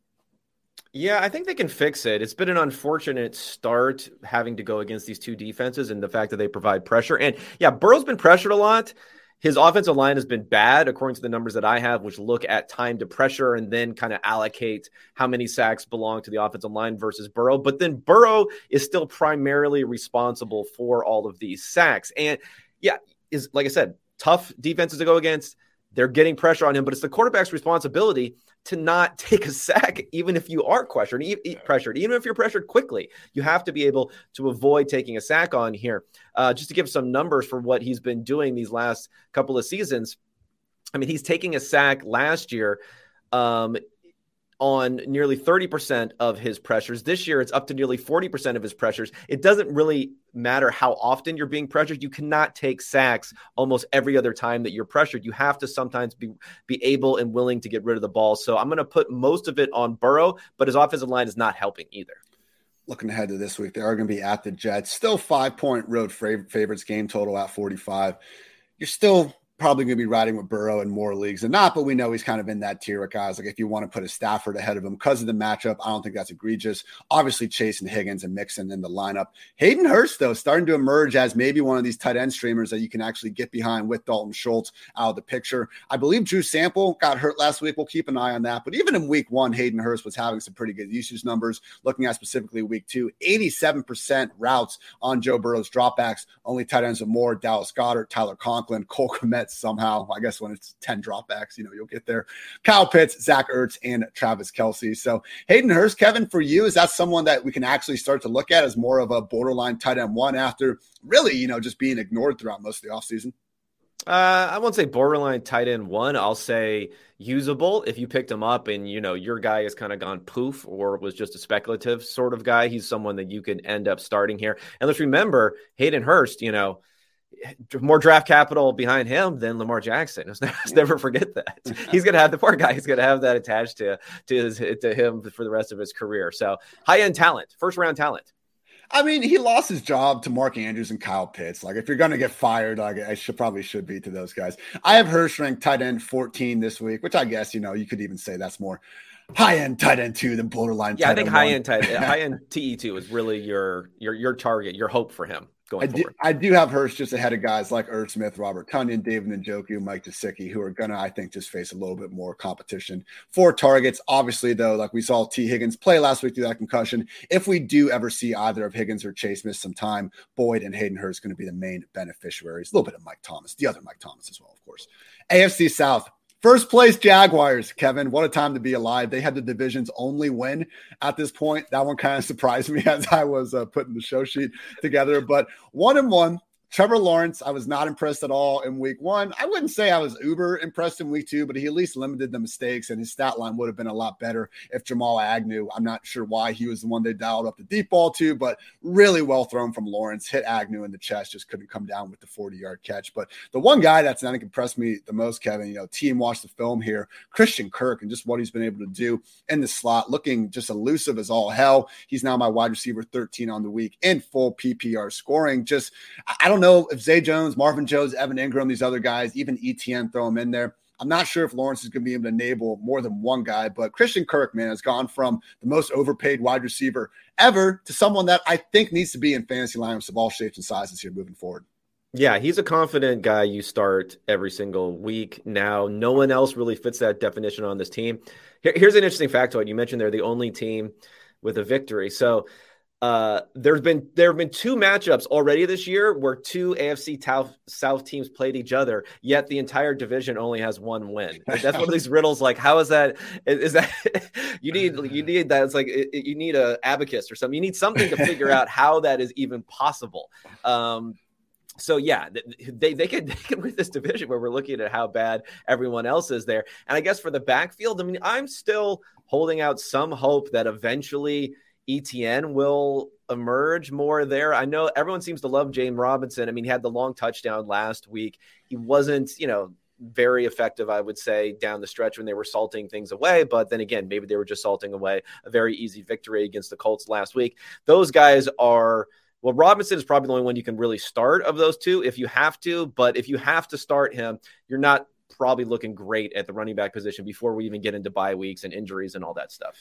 Yeah, I think they can fix it. It's been an unfortunate start having to go against these two defenses and the fact that they provide pressure. And yeah, Burrow's been pressured a lot. His offensive line has been bad, according to the numbers that I have, which look at time to pressure and then kind of allocate how many sacks belong to the offensive line versus Burrow. But then Burrow is still primarily responsible for all of these sacks. And yeah, is like I said, tough defenses to go against. They're getting pressure on him, but it's the quarterback's responsibility to not take a sack, even if you are pressured, e- pressured, even if you're pressured quickly. You have to be able to avoid taking a sack on here. Uh, just to give some numbers for what he's been doing these last couple of seasons. I mean, he's taking a sack last year. Um, on nearly 30% of his pressures. This year, it's up to nearly 40% of his pressures. It doesn't really matter how often you're being pressured. You cannot take sacks almost every other time that you're pressured. You have to sometimes be, be able and willing to get rid of the ball. So I'm going to put most of it on Burrow, but his offensive line is not helping either. Looking ahead to this week, they are going to be at the Jets. Still five point road favorites game total at 45. You're still probably going to be riding with Burrow in more leagues than not, but we know he's kind of in that tier of guys. Like if you want to put a Stafford ahead of him because of the matchup, I don't think that's egregious. Obviously, Chase and Higgins and Mixon in the lineup. Hayden Hurst, though, starting to emerge as maybe one of these tight end streamers that you can actually get behind with Dalton Schultz out of the picture. I believe Drew Sample got hurt last week. We'll keep an eye on that. But even in week one, Hayden Hurst was having some pretty good usage numbers. Looking at specifically week two, 87% routes on Joe Burrow's dropbacks. Only tight ends of more Dallas Goedert, Tyler Conklin, Cole Kmet somehow. I guess when it's 10 dropbacks, you know, you'll get there. Kyle Pitts, Zach Ertz, and Travis Kelce. So Hayden Hurst, Kevin, for you, is that someone that we can actually start to look at as more of a borderline tight end one after really, you know, just being ignored throughout most of the offseason? Uh, I won't say borderline tight end one. I'll say usable. If you picked him up and you know your guy has kind of gone poof or was just a speculative sort of guy, he's someone that you could end up starting here. And let's remember Hayden Hurst. You know, more draft capital behind him than Lamar Jackson. Let's never, let's never forget that. He's going to have the poor guy. He's going to have that attached to to his, to him for the rest of his career. So high end talent, first round talent. I mean, he lost his job to Mark Andrews and Kyle Pitts. Like, if you're going to get fired, like I should probably should be to those guys. I have Hurst ranked tight end 14 this week, which I guess you know you could even say that's more high end tight end two than borderline. Yeah, I think high end tight high end TE two is really your your your target, your hope for him going I forward. Do, I do have Hurst just ahead of guys like Irv Smith, Robert Tonyan, David Njoku, Mike Gesicki, who are gonna, I think, just face a little bit more competition for targets. Obviously, though, like we saw Tee Higgins play last week through that concussion. If we do ever see either of Higgins or Chase miss some time, Boyd and Hayden Hurst going to be the main beneficiaries. A little bit of Mike Thomas, the other Mike Thomas as well, of course. AFC South. First place Jaguars, Kevin. What a time to be alive. They had the division's only win at this point. That one kind of surprised me as I was uh, putting the show sheet together. But one and one, Trevor Lawrence, I was not impressed at all in week one. I wouldn't say I was uber impressed in week two, but he at least limited the mistakes, and his stat line would have been a lot better if Jamal Agnew. I'm not sure why he was the one they dialed up the deep ball to, but really well thrown from Lawrence. Hit Agnew in the chest, just couldn't come down with the 40 yard catch. But the one guy that's not impressed me the most, Kevin, you know, team watched the film here, Christian Kirk, and just what he's been able to do in the slot, looking just elusive as all hell. He's now my wide receiver 13 on the week in full PPR scoring. Just, I don't know know if Zay Jones, Marvin Jones, Evan Engram, these other guys, even ETN, throw them in there. I'm not sure if Lawrence is going to be able to enable more than one guy, but Christian Kirk, man, has gone from the most overpaid wide receiver ever to someone that I think needs to be in fantasy lineups of all shapes and sizes here moving forward. Yeah, he's a confident guy you start every single week. Now, no one else really fits that definition on this team. Here, here's an interesting factoid. You mentioned they're the only team with a victory. So uh, there's been there have been two matchups already this year where two AFC South, South teams played each other, yet the entire division only has one win. That's one of these riddles. Like, how is that? Is, that you need you need that? It's like it, you need a abacus or something. You need something to figure out how that is even possible. Um, so yeah, they they can they can win this division where we're looking at how bad everyone else is there. And I guess for the backfield, I mean, I'm still holding out some hope that eventually ETN will emerge more there. I know everyone seems to love James Robinson. I mean, he had the long touchdown last week. He wasn't, you know, very effective, I would say, down the stretch when they were salting things away. But then again, maybe they were just salting away a very easy victory against the Colts last week. Those guys are. Well, Robinson is probably the only one you can really start of those two if you have to. But if you have to start him, you're not probably looking great at the running back position before we even get into bye weeks and injuries and all that stuff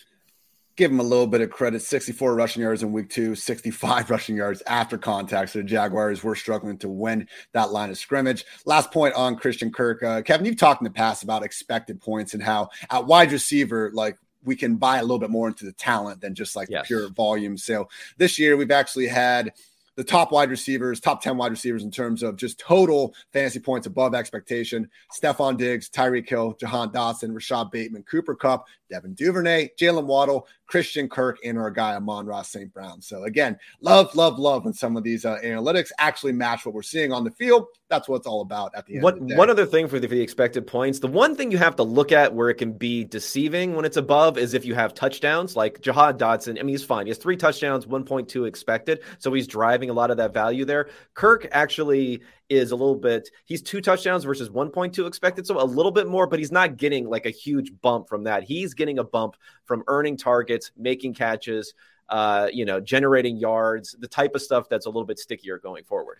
give him a little bit of credit 64 rushing yards in week two 65 rushing yards after contact so the jaguars were struggling to win that line of scrimmage last point on christian kirk uh, kevin you've talked in the past about expected points and how at wide receiver like we can buy a little bit more into the talent than just like yes. pure volume so this year we've actually had the top wide receivers, top 10 wide receivers in terms of just total fantasy points above expectation. Stefon Diggs, Tyreek Hill, Jahan Dotson, Rashod Bateman, Cooper Kupp, Devin Duvernay, Jaylen Waddle, Christian Kirk, and our guy Amon-Ra St. Brown. So again, love, love, love when some of these uh, analytics actually match what we're seeing on the field. That's what it's all about at the end. What, of the One other thing for the, for the expected points, the one thing you have to look at where it can be deceiving when it's above is if you have touchdowns like Jahan Dotson. I mean, he's fine. He has three touchdowns, 1.2 expected. So he's driving a lot of that value there. Kirk actually is a little bit he's two touchdowns versus 1.2 expected so a little bit more but he's not getting like a huge bump from that. He's getting a bump from earning targets making catches uh you know generating yards the type of stuff that's a little bit stickier going forward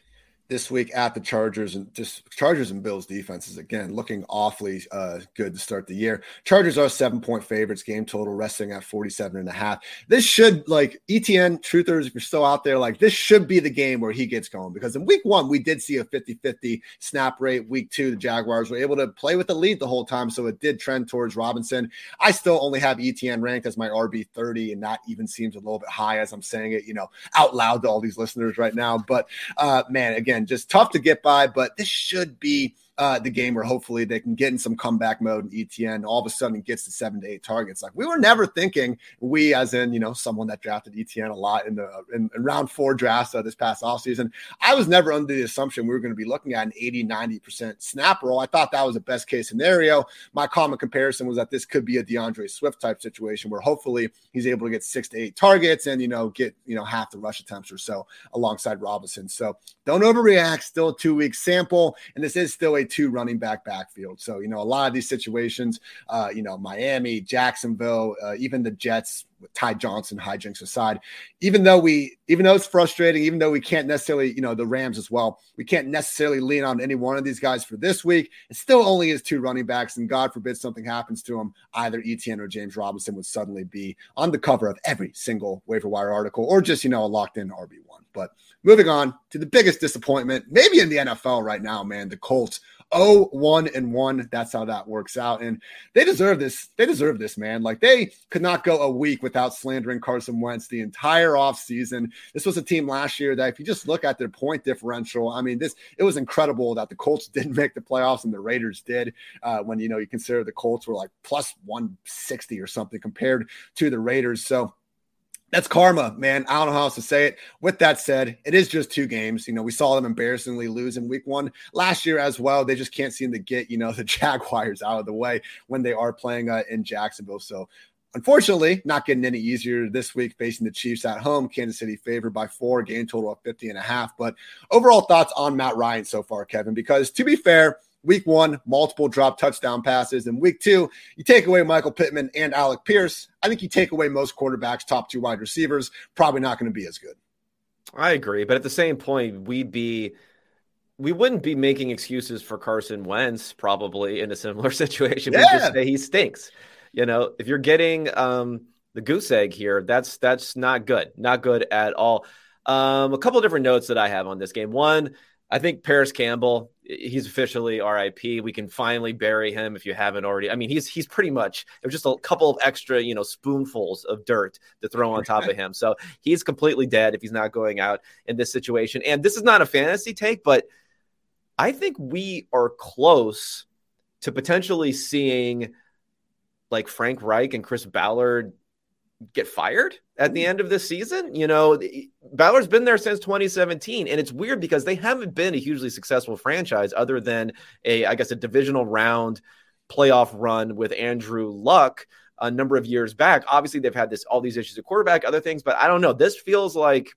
this week at the Chargers and just Chargers and Bills defenses again looking awfully uh, good to start the year. Chargers are seven point favorites, game total resting at 47 and a half. This should like ETN truthers, if you're still out there, like this should be the game where he gets going because in week one, we did see a 50 50 snap rate. Week two, the Jaguars were able to play with the lead the whole time. So it did trend towards Robinson. I still only have ETN ranked as my RB 30, and that even seems a little bit high as I'm saying it, you know, out loud to all these listeners right now. But uh, man, again, just tough to get by, but this should be uh, the game where hopefully they can get in some comeback mode and ETN all of a sudden gets to seven to eight targets. Like we were never thinking we, as in, you know, someone that drafted ETN a lot in the in, in round four drafts uh, this past offseason. I was never under the assumption we were going to be looking at an 80, 90% snap roll. I thought that was a best case scenario. My common comparison was that this could be a D'Andre Swift type situation where hopefully he's able to get six to eight targets and, you know, get, you know, half the rush attempts or so alongside Robinson. So don't overreact. Still a two week sample. And this is still a two running back backfield. So, you know, a lot of these situations, uh, you know, Miami, Jacksonville, uh, even the Jets Ty Johnson hijinks aside, even though we, even though it's frustrating, even though we can't necessarily, you know, the Rams as well, we can't necessarily lean on any one of these guys for this week. It still only is two running backs, and God forbid something happens to them, either ETN or James Robinson would suddenly be on the cover of every single waiver wire article, or just you know a locked in RB one. But moving on to the biggest disappointment, maybe in the NFL right now, man, the Colts 0 1 and 1. That's how that works out. And they deserve this. They deserve this, man. Like they could not go a week without slandering Carson Wentz the entire offseason. This was a team last year that, if you just look at their point differential, I mean, this it was incredible that the Colts didn't make the playoffs and the Raiders did. Uh, when you know you consider the Colts were like plus 160 or something compared to the Raiders. So that's karma, man. I don't know how else to say it. With that said, it is just two games. You know, we saw them embarrassingly lose in week one last year as well. They just can't seem to get, you know, the Jaguars out of the way when they are playing uh, in Jacksonville. So, unfortunately, not getting any easier this week facing the Chiefs at home. Kansas City favored by four, game total of 50 and a half. But overall thoughts on Matt Ryan so far, Kevin, because to be fair, Week one, multiple drop touchdown passes. And week two, you take away Michael Pittman and Alec Pierce. I think you take away most quarterbacks, top two wide receivers, probably not going to be as good. I agree. But at the same point, we'd be we wouldn't be making excuses for Carson Wentz probably in a similar situation. Yeah. We just say he stinks. You know, if you're getting um, the goose egg here, that's that's not good. Not good at all. Um, a couple of different notes that I have on this game. One, I think Paris Campbell, he's officially RIP. We can finally bury him if you haven't already. I mean, he's he's pretty much it was just a couple of extra, you know, spoonfuls of dirt to throw on top of him. So he's completely dead if he's not going out in this situation. And this is not a fantasy take, but I think we are close to potentially seeing like Frank Reich and Chris Ballard get fired at the mm-hmm. end of this season. You know, Ballard's been there since 2017, and it's weird because they haven't been a hugely successful franchise other than a, I guess, a divisional round playoff run with Andrew Luck a number of years back. Obviously, they've had this all these issues at quarterback, other things, but I don't know. This feels like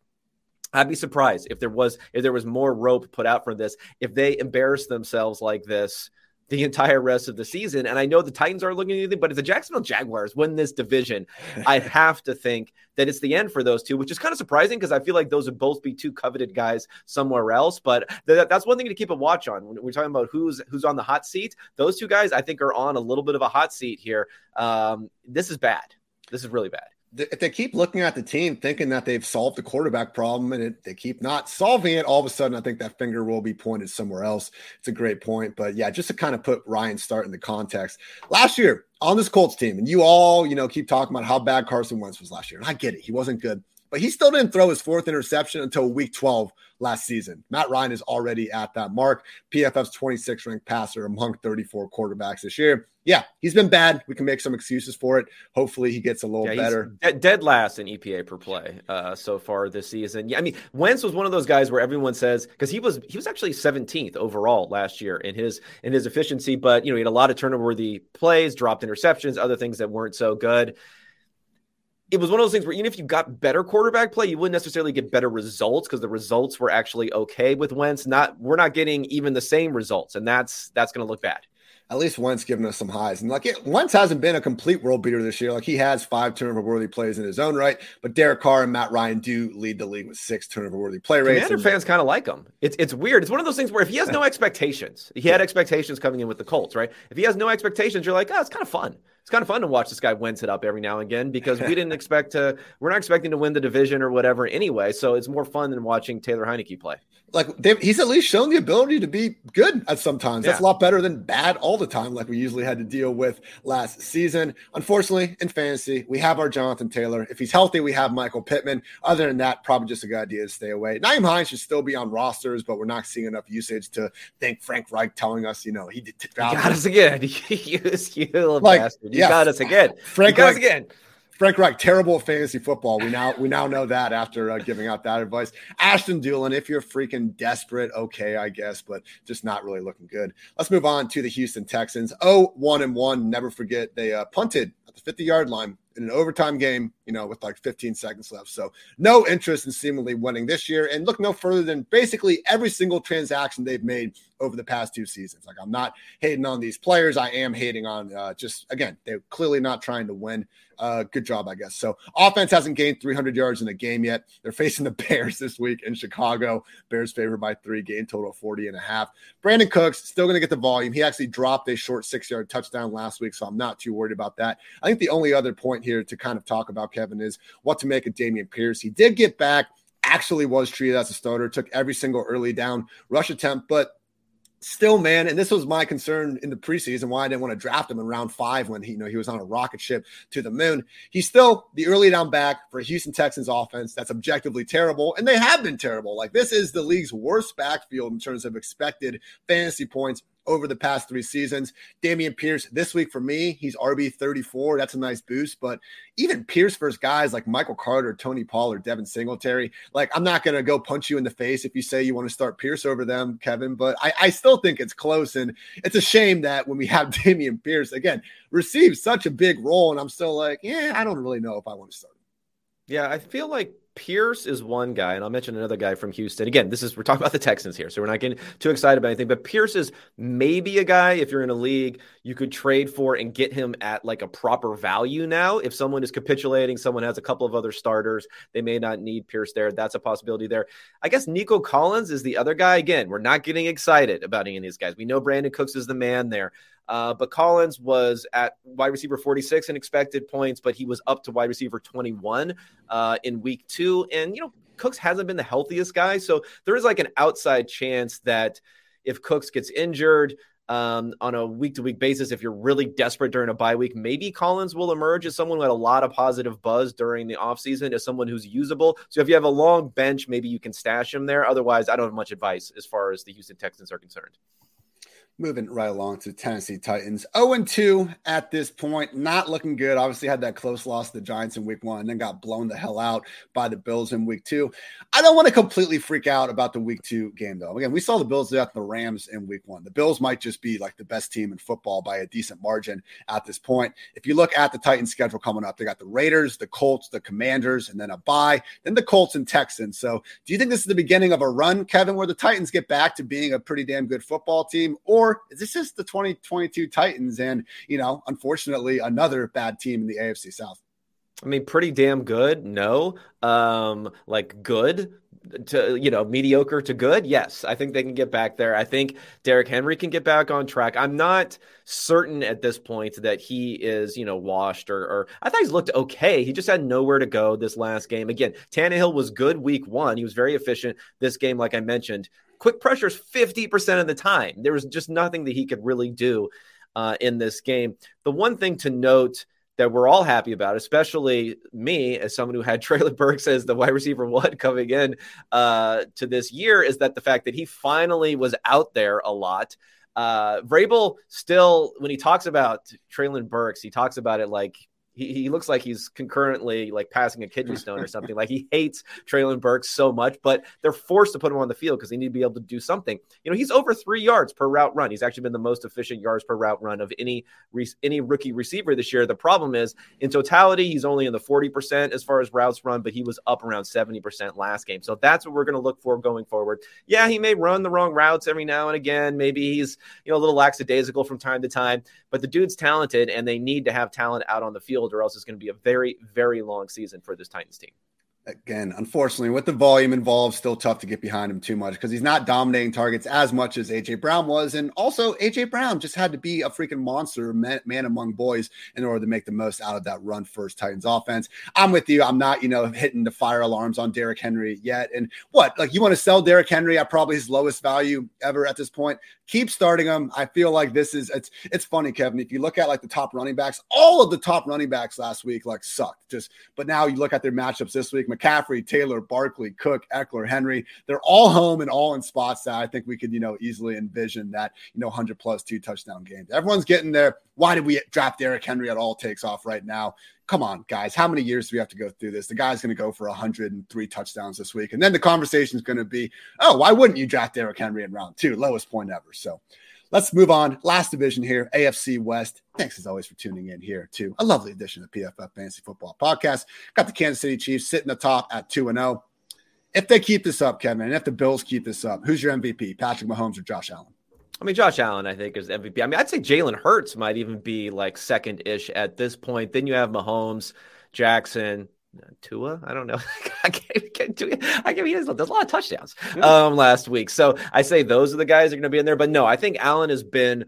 I'd be surprised if there was if there was more rope put out for this if they embarrass themselves like this the entire rest of the season. And I know the Titans aren't looking at anything, but if the Jacksonville Jaguars win this division, I'd have to think that it's the end for those two, which is kind of surprising because I feel like those would both be two coveted guys somewhere else. But th- that's one thing to keep a watch on when we're talking about who's who's on the hot seat. Those two guys, I think, are on a little bit of a hot seat here. Um, this is bad. This is really bad if they keep looking at the team thinking that they've solved the quarterback problem and it, they keep not solving it, all of a sudden I think that finger will be pointed somewhere else. It's a great point. But yeah, just to kind of put Ryan Start in the context. Last year on this Colts team, and you all, you know, keep talking about how bad Carson Wentz was last year. And I get it. He wasn't good. But he still didn't throw his fourth interception until week 12 last season. Matt Ryan is already at that mark. PFF's 26 ranked passer among 34 quarterbacks this year. Yeah, he's been bad. We can make some excuses for it. Hopefully, he gets a little yeah, better. dead last in EPA per play uh, so far this season. Yeah, I mean, Wentz was one of those guys where everyone says because he was he was actually 17th overall last year in his in his efficiency, but you know he had a lot of turnover worthy plays, dropped interceptions, other things that weren't so good it was one of those things where even if you got better quarterback play, you wouldn't necessarily get better results because the results were actually okay with Wentz. Not we're not getting even the same results, and that's that's going to look bad at least Wentz giving us some highs. And like it, Wentz hasn't been a complete world beater this year. Like he has five turnover worthy plays in his own right, but Derek Carr and Matt Ryan do lead the league with six turnover worthy play rates. Commander and, fans kind of like him. It's it's weird. It's one of those things where if he has no expectations, he had expectations coming in with the Colts, right? If he has no expectations, you're like, oh, it's kind of fun. It's kind of fun to watch this guy Wentz it up every now and again because we didn't expect to. We're not expecting to win the division or whatever anyway. So it's more fun than watching Taylor Heinicke play like he's at least shown the ability to be good at sometimes. That's yeah. a lot better than bad all the time, like we usually had to deal with last season. Unfortunately, in fantasy, we have our Jonathan Taylor. If he's healthy, we have Michael Pittman. Other than that, probably just a good idea to stay away. Nyheim Hines should still be on rosters, but we're not seeing enough usage to think Frank Reich telling us, you know, he did. Got us again. you, you like, bastard. You yeah, got us again. Frank you got Reich, us again. Frank Reich, terrible fantasy football. We now we now know that after uh, giving out that advice. Ashton Dulin, if you're freaking desperate, okay, I guess, but just not really looking good. Let's move on to the Houston Texans. Oh, one and one. Never forget they uh, punted at the 50 yard line in an overtime game, you know, with like 15 seconds left. So no interest in seemingly winning this year. And look no further than basically every single transaction they've made over the past two seasons. Like I'm not hating on these players. I am hating on uh, just again, they're clearly not trying to win. Uh, good job, I guess. So offense hasn't gained 300 yards in a game yet. They're facing the Bears this week in Chicago. Bears favored by three, game total 40 and a half. Brandin Cooks still going to get the volume. He actually dropped a short six yard touchdown last week, so I'm not too worried about that. I think the only other point here to kind of talk about Kevin is what to make of Dameon Pierce. He did get back actually was treated as a starter, took every single early down rush attempt, but still, man, and this was my concern in the preseason why I didn't want to draft him in round five when he, you know, he was on a rocket ship to the moon. He's still the early down back for Houston Texans offense that's objectively terrible, and they have been terrible. Like this is the league's worst backfield in terms of expected fantasy points over the past three seasons. Dameon Pierce this week for me, he's RB 34. That's a nice boost. But even Pierce versus guys like Michael Carter, Tony Pollard, Devin Singletary, like I'm not going to go punch you in the face if you say you want to start Pierce over them, Kevin. But I, I still think it's close. And it's a shame that when we have Dameon Pierce, again, receives such a big role. And I'm still like, yeah, I don't really know if I want to start. Yeah, I feel like Pierce is one guy, and I'll mention another guy from Houston. Again, this is we're talking about the Texans here, so we're not getting too excited about anything. But Pierce is maybe a guy if you're in a league you could trade for and get him at like a proper value now. If someone is capitulating, someone has a couple of other starters, they may not need Pierce there. That's a possibility there. I guess Nico Collins is the other guy. Again, we're not getting excited about any of these guys. We know Brandin Cooks is the man there. Uh, but Collins was at wide receiver 46 in expected points, but he was up to wide receiver 21 uh, in week two. And, you know, Cooks hasn't been the healthiest guy. So there is like an outside chance that if Cooks gets injured, um, on a week to week basis. If you're really desperate during a bye week, maybe Collins will emerge as someone had a lot of positive buzz during the offseason, as someone who's usable. So if you have a long bench, maybe you can stash him there. Otherwise, I don't have much advice as far as the Houston Texans are concerned. Moving right along to Tennessee Titans. 0 2 at this point. Not looking good. Obviously, had that close loss to the Giants in week one and then got blown the hell out by the Bills in week two. I don't want to completely freak out about the week two game, though. Again, we saw the Bills at the Rams in week one. The Bills might just be like the best team in football by a decent margin at this point. If you look at the Titans schedule coming up, they got the Raiders, the Colts, the Commanders, and then a bye, then the Colts and Texans. So do you think this is the beginning of a run, Kevin, where the Titans get back to being a pretty damn good football team? Or is this just the 2022 Titans and, you know, unfortunately, another bad team in the AFC South. I mean, pretty damn good. No, um, like good to you know mediocre to good. Yes, I think they can get back there. I think Derrick Henry can get back on track. I'm not certain at this point that he is you know washed or, or I thought he's looked okay. He just had nowhere to go this last game. Again, Tannehill was good week one. He was very efficient. This game, like I mentioned, quick pressures 50% of the time. There was just nothing that he could really do uh, in this game. The one thing to note that we're all happy about, especially me as someone who had Treylon Burks as the wide receiver one coming in uh, to this year, is that the fact that he finally was out there a lot. Uh, Vrabel still, when he talks about Treylon Burks, he talks about it like he, he looks like he's concurrently like passing a kidney stone or something. like he hates Treylon Burks so much, but they're forced to put him on the field because they need to be able to do something. You know, he's over three yards per route run. He's actually been the most efficient yards per route run of any any rookie receiver this year. The problem is in totality, he's only in the 40% as far as routes run, but he was up around 70% last game. So that's what we're going to look for going forward. Yeah, he may run the wrong routes every now and again. Maybe he's, you know, a little lackadaisical from time to time, but the dude's talented and they need to have talent out on the field or else it's going to be a very, very long season for this Titans team again, unfortunately, with the volume involved, still tough to get behind him too much because he's not dominating targets as much as AJ Brown was. And also, AJ Brown just had to be a freaking monster, man, man, among boys, in order to make the most out of that run first Titans offense. I'm with you. I'm not, you know, hitting the fire alarms on Derrick Henry yet. And what, like, you want to sell Derrick Henry at probably his lowest value ever at this point? Keep starting them. I feel like this is it's it's funny, Kevin. If you look at like the top running backs, all of the top running backs last week like sucked. Just but now you look at their matchups this week: McCaffrey, Taylor, Barkley, Cook, Ekeler, Henry. They're all home and all in spots that I think we could you know easily envision that you know 100 plus two touchdown games. Everyone's getting there. Why did we draft Derrick Henry at all takes off right now? come on, guys, how many years do we have to go through this? The guy's going to go for 103 touchdowns this week. And then the conversation is going to be, oh, why wouldn't you draft Derrick Henry in round two? Lowest point ever. So let's move on. Last division here, AFC West. Thanks as always for tuning in here to a lovely edition of PFF Fantasy Football Podcast. Got the Kansas City Chiefs sitting atop at 2 and 0. If they keep this up, Kevin, and if the Bills keep this up, who's your MVP, Patrick Mahomes or Josh Allen? I mean, Josh Allen, I think, is MVP. I mean, I'd say Jalen Hurts might even be like second ish at this point. Then you have Mahomes, Jackson, Tua. I don't know. I can't, I give you there's a lot of touchdowns um, last week. So I say those are the guys that are going to be in there. But no, I think Allen has been,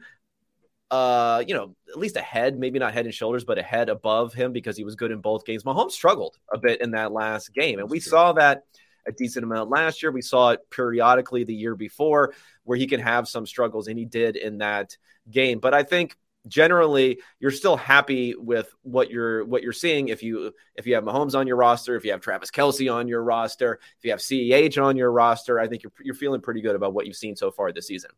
uh, you know, at least ahead, maybe not head and shoulders, but ahead above him because he was good in both games. Mahomes struggled a bit in that last game, and we saw that a decent amount last year. We saw it periodically the year before where he can have some struggles, and he did in that game. But I think generally you're still happy with what you're what you're seeing if you if you have Mahomes on your roster, if you have Travis Kelce on your roster, if you have CEH on your roster, I think you're you're feeling pretty good about what you've seen so far this season.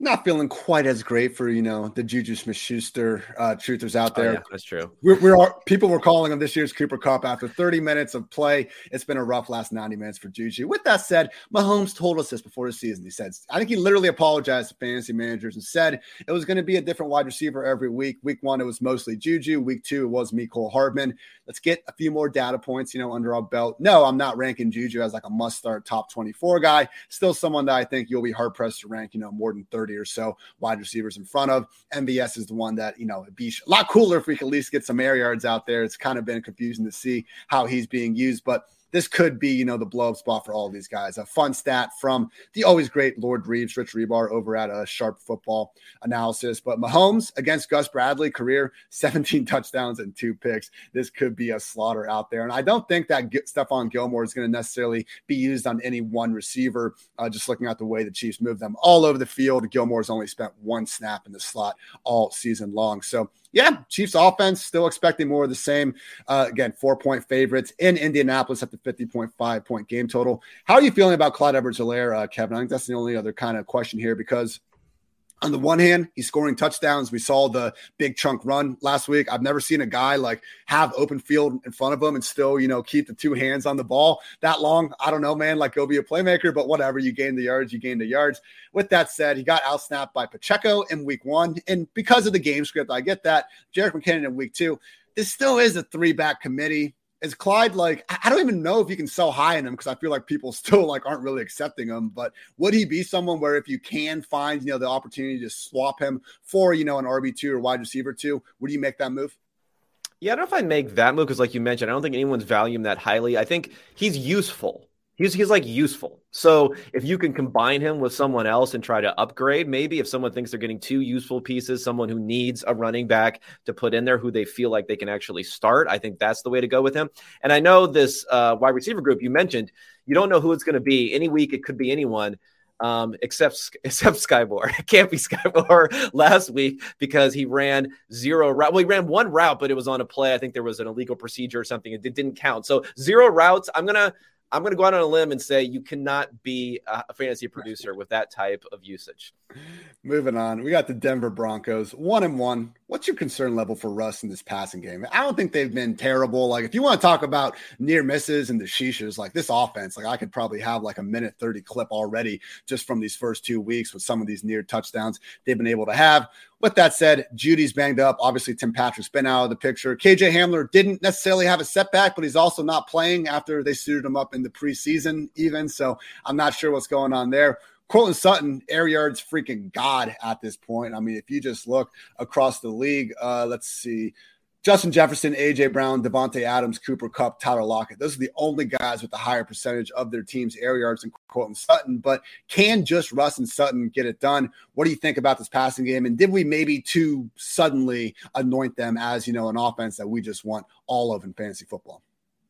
Not feeling quite as great for you know the Juju Smith Schuster uh, truthers out there. Oh, yeah, that's true. We're, we're, people were calling him this year's Cooper Kupp after 30 minutes of play. It's been a rough last 90 minutes for Juju. With that said, Mahomes told us this before the season. He said, I think he literally apologized to fantasy managers and said it was going to be a different wide receiver every week. Week one, it was mostly Juju. Week two, it was Mecole Hardman. Let's get a few more data points, you know, under our belt. No, I'm not ranking Juju as like a must start top 24 guy. Still someone that I think you'll be hard pressed to rank, you know, more than 30 or so wide receivers in front of. MVS is the one that, you know, it'd be a lot cooler if we could at least get some air yards out there. It's kind of been confusing to see how he's being used, but this could be, you know, the blow up spot for all these guys. A fun stat from the always great Lord Reebs, Rich Hribar over at a uh, Sharp Football Analysis. But Mahomes against Gus Bradley, career 17 touchdowns and two picks. This could be a slaughter out there. And I don't think that Stephon Gilmore is going to necessarily be used on any one receiver. Uh, just looking at the way the Chiefs move them all over the field, Gilmore's only spent one snap in the slot all season long. So yeah, Chiefs offense still expecting more of the same. Uh, again, four point favorites in Indianapolis at the 50.5 point game total. How are you feeling about Clyde Edwards Helaire, uh, Kevin? I think that's the only other kind of question here because on the one hand, he's scoring touchdowns. We saw the big chunk run last week. I've never seen a guy like have open field in front of him and still, you know, keep the two hands on the ball that long. I don't know, man. Like go be a playmaker, but whatever. You gain the yards, you gain the yards. With that said, he got outsnapped by Pacheco in week one. And because of the game script, I get that. Jerick McKinnon in week two. This still is a three back committee is Clyde like I don't even know if you can sell high in him because I feel like people still like aren't really accepting him. But would he be someone where if you can find you know the opportunity to swap him for you know an RB two or wide receiver two, would you make that move? Yeah, I don't know if I make that move because, like you mentioned, I don't think anyone's valuing that highly. I think he's useful. He's he's like useful. So if you can combine him with someone else and try to upgrade, maybe if someone thinks they're getting two useful pieces, someone who needs a running back to put in there who they feel like they can actually start, I think that's the way to go with him. And I know this uh, wide receiver group you mentioned, you don't know who it's going to be. Any week it could be anyone um, except except Skyy It can't be Skyy last week because he ran zero route. Well, he ran one route, but it was on a play. I think there was an illegal procedure or something. It didn't count. So zero routes. I'm gonna I'm going to go out on a limb and say you cannot be a fantasy producer with that type of usage. Moving on, we got the Denver Broncos, one and one. What's your concern level for Russ in this passing game? I don't think they've been terrible. Like, if you want to talk about near misses and the shishas, like this offense, like I could probably have like a minute 30 clip already just from these first two weeks with some of these near touchdowns they've been able to have. With that said, Jeudy's banged up. Obviously, Tim Patrick's been out of the picture. KJ Hamler didn't necessarily have a setback, but he's also not playing after they suited him up in the preseason, even. So I'm not sure what's going on there. Courtland Sutton, air yards, freaking god at this point. I mean, if you just look across the league, uh, let's see. Justin Jefferson, AJ Brown, Davante Adams, Cooper Kupp, Tyler Lockett. Those are the only guys with the higher percentage of their team's air yards and Courtland Sutton. But can just Russ and Sutton get it done? What do you think about this passing game? And did we maybe too suddenly anoint them as you know an offense that we just want all of in fantasy football?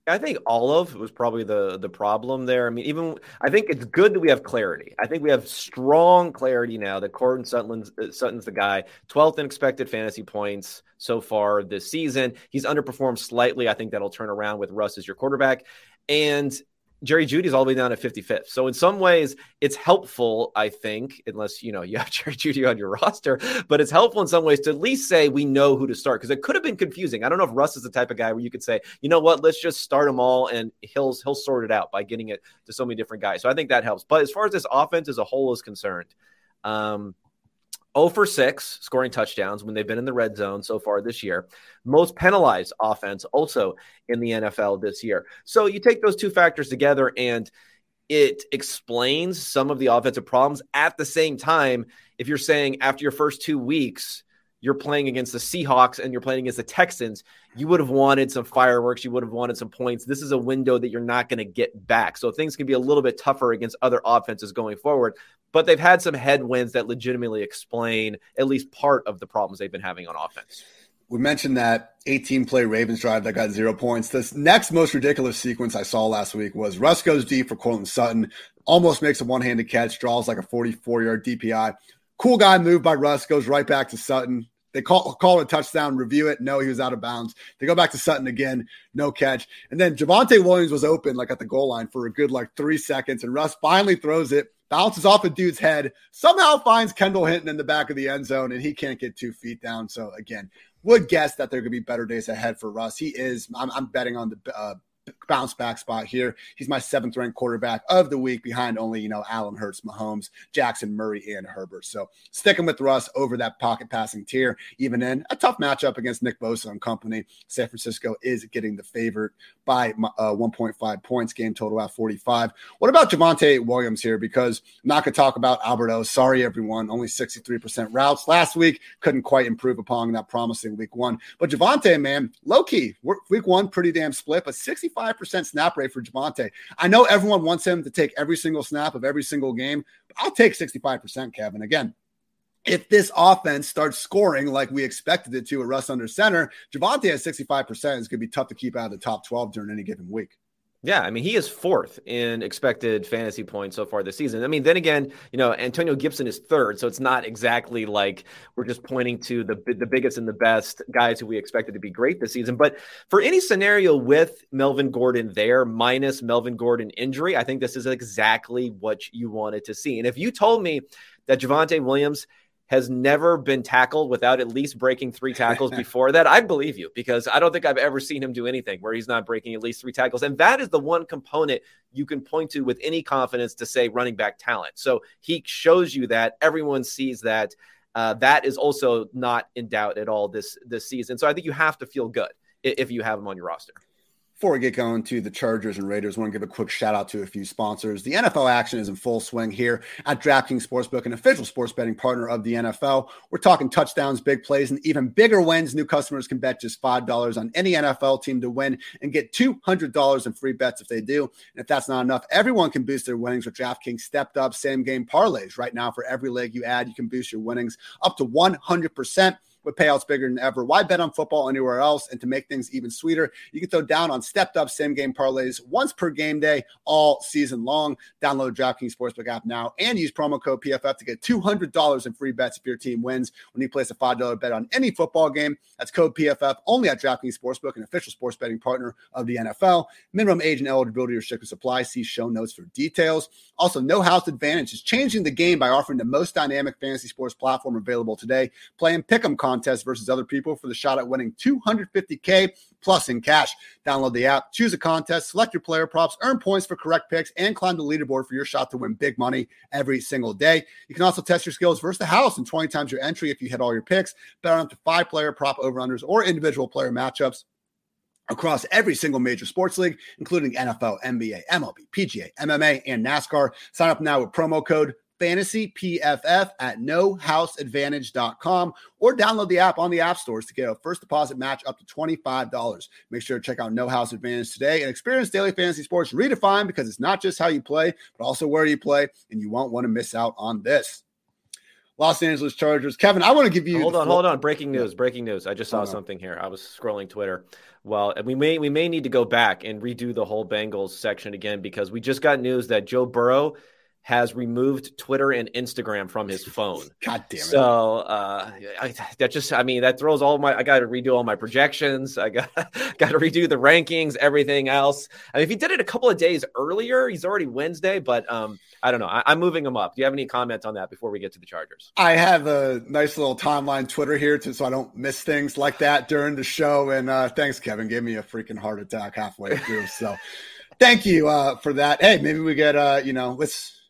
I think of was probably the the problem there. I mean, even I think it's good that we have clarity. I think we have strong clarity now that Courtland Sutton's, uh, Sutton's the guy. 12th in expected fantasy points so far this season. He's underperformed slightly. I think that'll turn around with Russ as your quarterback. And Jerry Jeudy's all the way down at 55th. So in some ways, it's helpful, I think, unless you know you have Jerry Jeudy on your roster, but it's helpful in some ways to at least say we know who to start because it could have been confusing. I don't know if Russ is the type of guy where you could say, you know what, let's just start them all and he'll he'll sort it out by getting it to so many different guys. So I think that helps. But as far as this offense as a whole is concerned, um, 0 for 6 scoring touchdowns when they've been in the red zone so far this year. Most penalized offense also in the NFL this year. So you take those two factors together and it explains some of the offensive problems. At the same time, if you're saying after your first two weeks, you're playing against the Seahawks and you're playing against the Texans, you would have wanted some fireworks. You would have wanted some points. This is a window that you're not going to get back. So things can be a little bit tougher against other offenses going forward but they've had some headwinds that legitimately explain at least part of the problems they've been having on offense. We mentioned that 18 play Ravens drive that got zero points. This next most ridiculous sequence I saw last week was Russ goes deep for Courtland Sutton, almost makes a one handed catch, draws like a 44 yard DPI. Cool guy move by Russ, goes right back to Sutton. They call call it a touchdown, review it. No, he was out of bounds. They go back to Sutton again, no catch. And then Javonte Williams was open like at the goal line for a good like three seconds, and Russ finally throws it bounces off a dude's head, somehow finds Kendall Hinton in the back of the end zone, and he can't get two feet down. So again, would guess that there could be better days ahead for Russ. He is. I'm, I'm betting on the uh, bounce back spot here. He's my seventh ranked quarterback of the week behind only, you know, Allen Hurts, Mahomes, Jackson, Murray, and Herbert. So sticking with Russ over that pocket passing tier, even in a tough matchup against Nick Bosa and company. San Francisco is getting the favorite by uh, 1.5 points, game total at 45. What about Javonte Williams here? Because I'm not going to talk about Alberto. Sorry, everyone. Only 63% routes last week. Couldn't quite improve upon that promising week one. But Javonte, man, low key, week one, pretty damn split, but 65% snap rate for Javonte. I know everyone wants him to take every single snap of every single game, I'll take 65%, Kevin. Again, if this offense starts scoring like we expected it to at Russ under center, Javonte at 65% is going to be tough to keep out of the top 12 during any given week. Yeah, I mean, he is fourth in expected fantasy points so far this season. I mean, then again, you know, Antonio Gibson is third, so it's not exactly like we're just pointing to the the biggest and the best guys who we expected to be great this season. But for any scenario with Melvin Gordon there, minus Melvin Gordon injury, I think this is exactly what you wanted to see. And if you told me that Javonte Williams has never been tackled without at least breaking three tackles before that, I believe you because I don't think I've ever seen him do anything where he's not breaking at least three tackles. And that is the one component you can point to with any confidence to say running back talent. So he shows you that everyone sees that. Uh, that is also not in doubt at all this this season. So I think you have to feel good if you have him on your roster. Before we get going to the Chargers and Raiders, I want to give a quick shout out to a few sponsors. The NFL action is in full swing here at DraftKings Sportsbook, an official sports betting partner of the NFL. We're talking touchdowns, big plays, and even bigger wins. New customers can bet just $5 on any NFL team to win and get $200 in free bets if they do. And if that's not enough, everyone can boost their winnings with DraftKings stepped up same game parlays. Right now, for every leg you add, you can boost your winnings up to 100% with payouts bigger than ever. Why bet on football anywhere else? And to make things even sweeter, you can throw down on stepped up same game parlays once per game day all season long. Download DraftKings Sportsbook app now and use promo code PFF to get $200 in free bets if your team wins when you place a $5 bet on any football game. That's code PFF only at DraftKings Sportsbook, an official sports betting partner of the NFL. Minimum age and eligibility restrictions apply. See show notes for details. Also, No House Advantage is changing the game by offering the most dynamic fantasy sports platform available today. Play and pick 'em contest versus other people for the shot at winning 250K plus in cash. Download the app, choose a contest, select your player props, earn points for correct picks, and climb the leaderboard for your shot to win big money every single day. You can also test your skills versus the house and 20 times your entry if you hit all your picks. Bet on up to five player prop over unders or individual player matchups across every single major sports league, including NFL, NBA, MLB, PGA, MMA, and NASCAR. Sign up now with promo code fantasy PFF at nohouseadvantage.com or download the app on the app stores to get a first deposit match up to $25. Make sure to check out No House Advantage today and experience daily fantasy sports redefined because it's not just how you play, but also where you play, and you won't want to miss out on this. Los Angeles Chargers. Kevin, I want to give you Hold on, hold on. Breaking news, breaking news. I just saw something here. I was scrolling Twitter. Well, we may we may need to go back and redo the whole Bengals section again because we just got news that Joe Burrow has removed Twitter and Instagram from his phone. God damn it. So uh, I, that just, I mean, that throws all my, I got to redo all my projections. I got, got to redo the rankings, everything else. I mean, if he did it a couple of days earlier, he's already Wednesday, but um, I don't know. I, am moving him up. Do you have any comments on that before we get to the Chargers? I have a nice little timeline Twitter here to, so I don't miss things like that during the show. And uh, thanks, Kevin. Gave me a freaking heart attack halfway through. So thank you uh, for that. Hey, maybe we get, uh, you know, let's,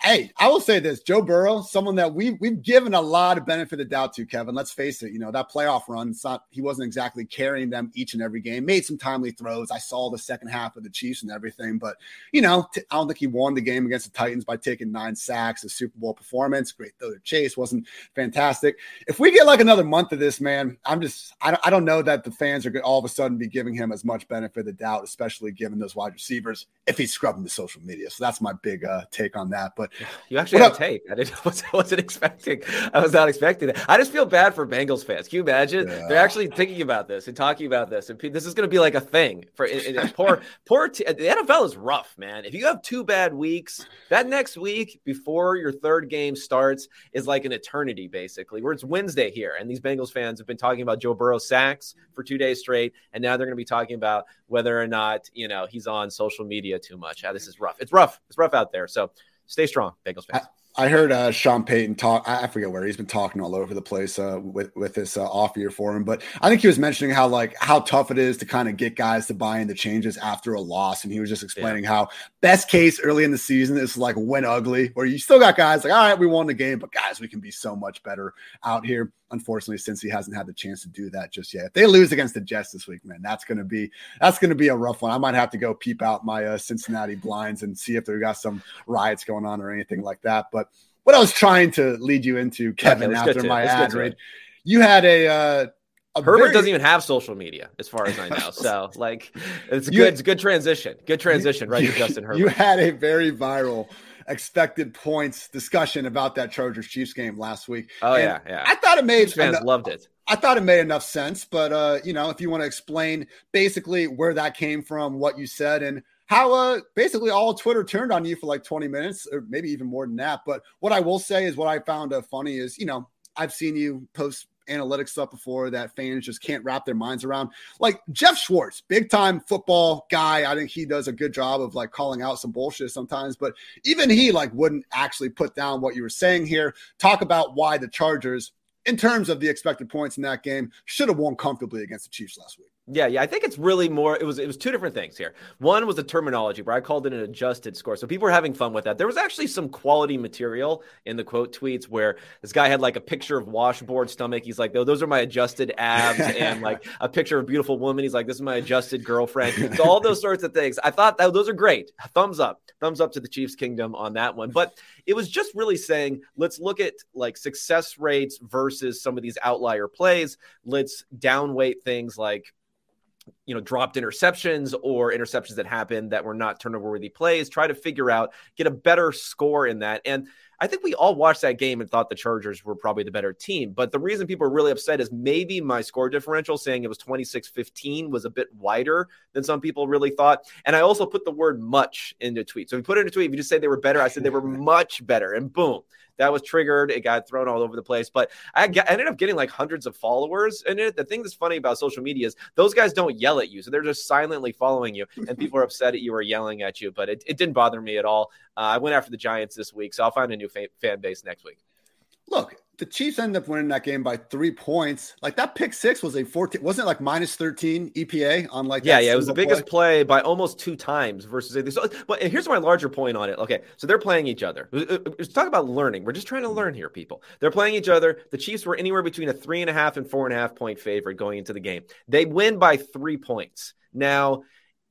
Hey, I will say this: Joe Burrow, someone that we've we've given a lot of benefit of doubt to. Kevin, let's face it. You know that playoff run. It's not he wasn't exactly carrying them each and every game. Made some timely throws. I saw the second half of the Chiefs and everything, but you know I don't think he won the game against the Titans by taking nine sacks. A Super Bowl performance, great though. The chase wasn't fantastic. If we get like another month of this, man, I'm just I don't, I don't know that the fans are going to all of a sudden be giving him as much benefit of the doubt, especially given those wide receivers if he's scrubbing the social media. So that's my big uh, take on that. But you actually had a take. I didn't wasn't, wasn't expecting. I was not expecting that. I just feel bad for Bengals fans. Can you imagine? Yeah. They're actually thinking about this and talking about this, and this is going to be like a thing for in, in poor poor. T- the NFL is rough, man. If you have two bad weeks, that next week before your third game starts is like an eternity, basically. Where it's Wednesday here, and these Bengals fans have been talking about Joe Burrow sacks for two days straight, and now they're going to be talking about whether or not you know he's on social media too much. Ah, this is rough. It's rough. It's rough out there. So stay strong, Bengals fans. I heard uh, Sean Payton talk. I forget where he's been talking all over the place uh, with with this uh, off year for him, but I think he was mentioning how like how tough it is to kind of get guys to buy into changes after a loss, and he was just explaining yeah. how best case early in the season is like win ugly, where you still got guys like all right, we won the game, but guys, we can be so much better out here. Unfortunately, since he hasn't had the chance to do that just yet, if they lose against the Jets this week, man, that's gonna be that's gonna be a rough one. I might have to go peep out my uh, Cincinnati blinds and see if they've got some riots going on or anything like that, but what I was trying to lead you into, Kevin, okay, after my ad read. You had a, uh, a Herbert very... doesn't even have social media, as far as I know. So, like, it's you, good. It's a good transition. Good transition, right? You, to Justin Herbert. You had a very viral expected points discussion about that Chargers Chiefs game last week. Oh and yeah, yeah. I thought it made Chiefs fans loved it. I thought it made enough sense, but uh, you know, if you want to explain basically where that came from, what you said, and how uh basically all Twitter turned on you for like 20 minutes or maybe even more than that. But what I will say is what I found uh, funny is, you know, I've seen you post analytics stuff before that fans just can't wrap their minds around. Like Jeff Schwartz, big time football guy. I think he does a good job of like calling out some bullshit sometimes, but even he like wouldn't actually put down what you were saying here. Talk about why the Chargers, in terms of the expected points in that game, should have won comfortably against the Chiefs last week. Yeah, yeah. I think it's really more. It was it was two different things here. One was the terminology where I called it an adjusted score, so people were having fun with that. There was actually some quality material in the quote tweets where this guy had like a picture of washboard stomach. He's like, those are my adjusted abs, and like a picture of a beautiful woman. He's like, this is my adjusted girlfriend. So all those sorts of things. I thought that those are great. Thumbs up, thumbs up to the Chiefs Kingdom on that one. But it was just really saying, let's look at like success rates versus some of these outlier plays. Let's downweight things like you know dropped interceptions or interceptions that happened that were not turnover worthy plays try to figure out get a better score in that. And i think we all watched that game and thought the chargers were probably the better team. But the reason people are really upset is maybe my score differential saying it was 26-15 was a bit wider than some people really thought. And i also put the word much into a tweet so if you put it in a tweet if you just say they were better i said they were much better and boom that was triggered. It got thrown all over the place. But I, ended up getting like hundreds of followers in it. The thing that's funny about social media is those guys don't yell at you. So they're just silently following you. And people are upset at you or yelling at you. But it, it didn't bother me at all. Uh, I went after the Giants this week. So I'll find a new fan, fan base next week. Look, the Chiefs ended up winning that game by three points. Like that pick six was a 14, wasn't it like minus 13 EPA on like Yeah, yeah, it was the biggest play. play by almost two times versus so, but here's my larger point on it. Okay, so they're playing each other. Uh, uh, Let's talk about learning. We're just trying to learn here, people. They're playing each other. The Chiefs were anywhere between a three and a half and four and a half point favorite going into the game. They win by three points. Now,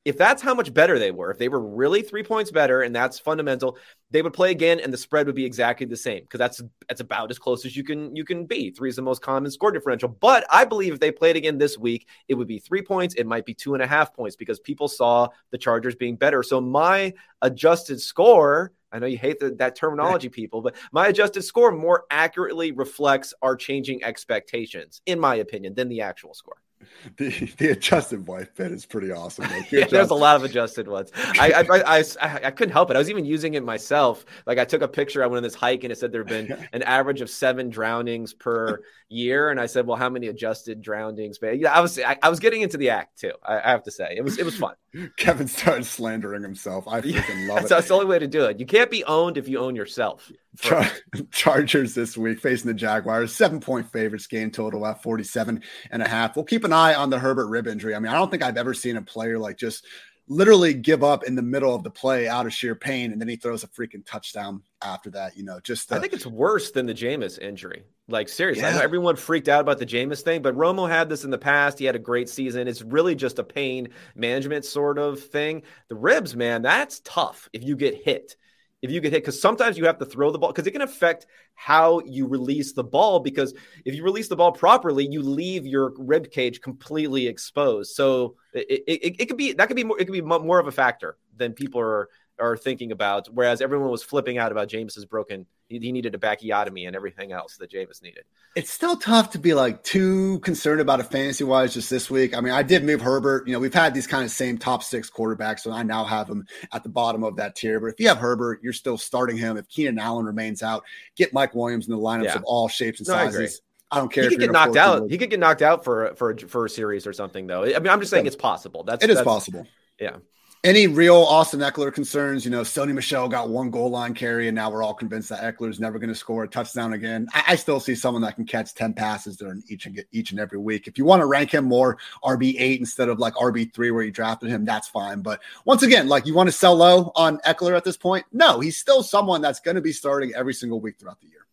if that's how much better they were, if they were really three points better, and that's fundamental, they would play again, and the spread would be exactly the same because that's that's about as close as you can you can be. Three is the most common score differential. But I believe if they played again this week, it would be three points. It might be two and a half points because people saw the Chargers being better. So my adjusted score. I know you hate the, that terminology, people, but my adjusted score more accurately reflects our changing expectations, in my opinion, than the actual score. the the adjusted wife bit is pretty awesome. yeah, there's a lot of adjusted ones. I I, I I, couldn't help it. I was even using it myself. Like I took a picture. I went on this hike, and it said there have been an average of seven drownings per year. And I said, well, how many adjusted drownings? But yeah, I was I, I was getting into the act too. I, I, have to say, it was it was fun. Kevin started slandering himself. I freaking love it. That's the only way to do it. You can't be owned if you own yourself. Char- Chargers this week facing the Jaguars, seven point favorites game total at 47 and a half. We'll keep an eye on the Herbert rib injury. I mean, I don't think I've ever seen a player like just literally give up in the middle of the play out of sheer pain, and then he throws a freaking touchdown after that. You know, just the, I think it's worse than the Jameis injury. Like seriously, yeah. Everyone freaked out about the Jameis thing, but Romo had this in the past. He had a great season. It's really just a pain management sort of thing. The ribs, man, that's tough if you get hit if you get hit because sometimes you have to throw the ball because it can affect how you release the ball because if you release the ball properly you leave your rib cage completely exposed. So it, it, it could be that could be more it could be more of a factor than people are are thinking about. Whereas everyone was flipping out about Jameis's broken, he, he, needed a backiotomy and everything else that Jameis needed. It's still tough to be like too concerned about a fantasy wise just this week. I mean, I did move Herbert. You know, we've had these kind of same top six quarterbacks, so I now have him at the bottom of that tier. But if you have Herbert, you're still starting him. If Keenan Allen remains out, get Mike Williams in the lineups yeah. of all shapes and no, sizes. I, I don't care. He could get knocked out. He could get knocked out for for for a series or something, though. I mean, I'm just saying it's possible. That's it is that's, possible. Yeah. Any real Austin Ekeler concerns? You know, Sony Michel got one goal line carry, and now we're all convinced that Ekeler is never going to score a touchdown again. I, I, still see someone that can catch 10 passes during each and each and every week. If you want to rank him more RB8 instead of like RB3 where you drafted him, that's fine. But once again, like you want to sell low on Ekeler at this point? No, he's still someone that's going to be starting every single week throughout the year.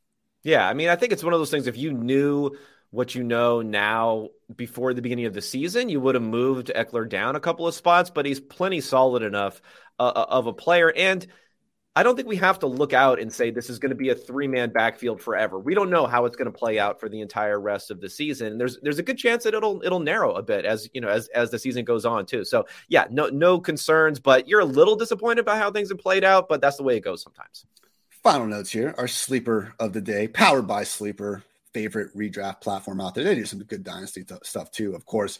Yeah. I mean, I think it's one of those things if you knew what you know now before the beginning of the season, you would have moved Ekeler down a couple of spots, but he's plenty solid enough uh, uh of a player. And I don't think we have to look out and say this is going to be a three man backfield forever. We don't know how it's going to play out for the entire rest of the season. There's there's a good chance that it'll it'll narrow a bit as you know as as the season goes on too. So yeah, no no concerns, but you're a little disappointed by how things have played out, but that's the way it goes sometimes. Final notes here. Our sleeper of the day, powered by Sleeper favorite redraft platform out there. They do some good dynasty stuff too, of course.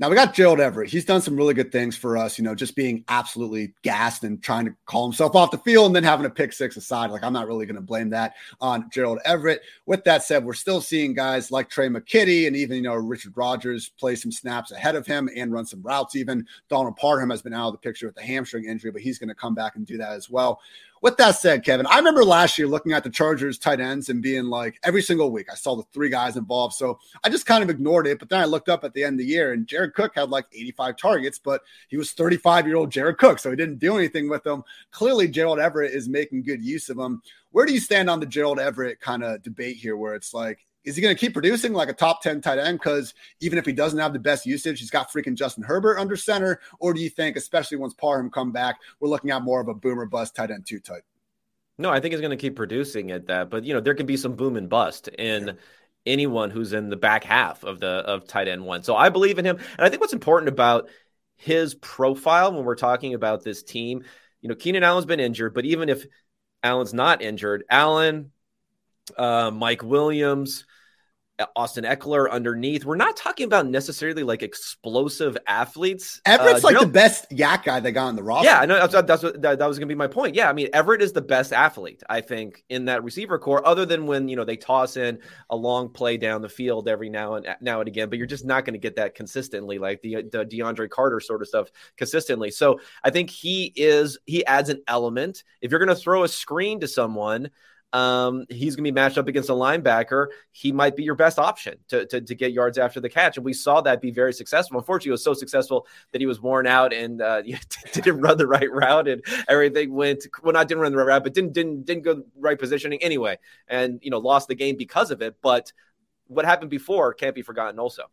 Now we got Gerald Everett. He's done some really good things for us, you know, just being absolutely gassed and trying to call himself off the field and then having a pick six aside. Like, I'm not really going to blame that on Gerald Everett. With that said, we're still seeing guys like Tre' McKitty and even, you know, Richard Rodgers play some snaps ahead of him and run some routes. Even Donald Parham has been out of the picture with the hamstring injury, but he's going to come back and do that as well. With that said, Kevin, I remember last year looking at the Chargers tight ends and being like, every single week I saw the three guys involved. So I just kind of ignored it. But then I looked up at the end of the year and Jared Cook had like 85 targets, but he was 35 year old Jared Cook. So he didn't do anything with them. Clearly, Gerald Everett is making good use of them. Where do you stand on the Gerald Everett kind of debate here where it's like, is he going to keep producing like a top 10 tight end? Because even if he doesn't have the best usage, he's got freaking Justin Herbert under center. Or do you think, especially once Parham come back, we're looking at more of a boomer bust tight end two type? No, I think he's going to keep producing at that. But you know, there can be some boom and bust in yeah. Anyone who's in the back half of the of tight end one. So I believe in him, and I think what's important about his profile when we're talking about this team, you know, Keenan Allen's been injured, but even if Allen's not injured, Allen, uh, Mike Williams, Austin Ekeler underneath. We're not talking about necessarily like explosive athletes. Everett's uh, like the best YAC guy that got on the roster. Yeah, I know that's, that's what that, that was going to be my point. Yeah, I mean Everett is the best athlete I think in that receiver core, other than when you know they toss in a long play down the field every now and now and again. But you're just not going to get that consistently, like the, the DeAndre Carter sort of stuff consistently. So I think he is he adds an element. If you're going to throw a screen to someone um, he's going to be matched up against a linebacker. He might be your best option to, to, to, get yards after the catch. And we saw that be very successful. Unfortunately, it was so successful that he was worn out and uh, didn't run the right route and everything went, well, not didn't run the right route, but didn't, didn't, didn't go right positioning anyway. And, you know, lost the game because of it. But what happened before can't be forgotten also.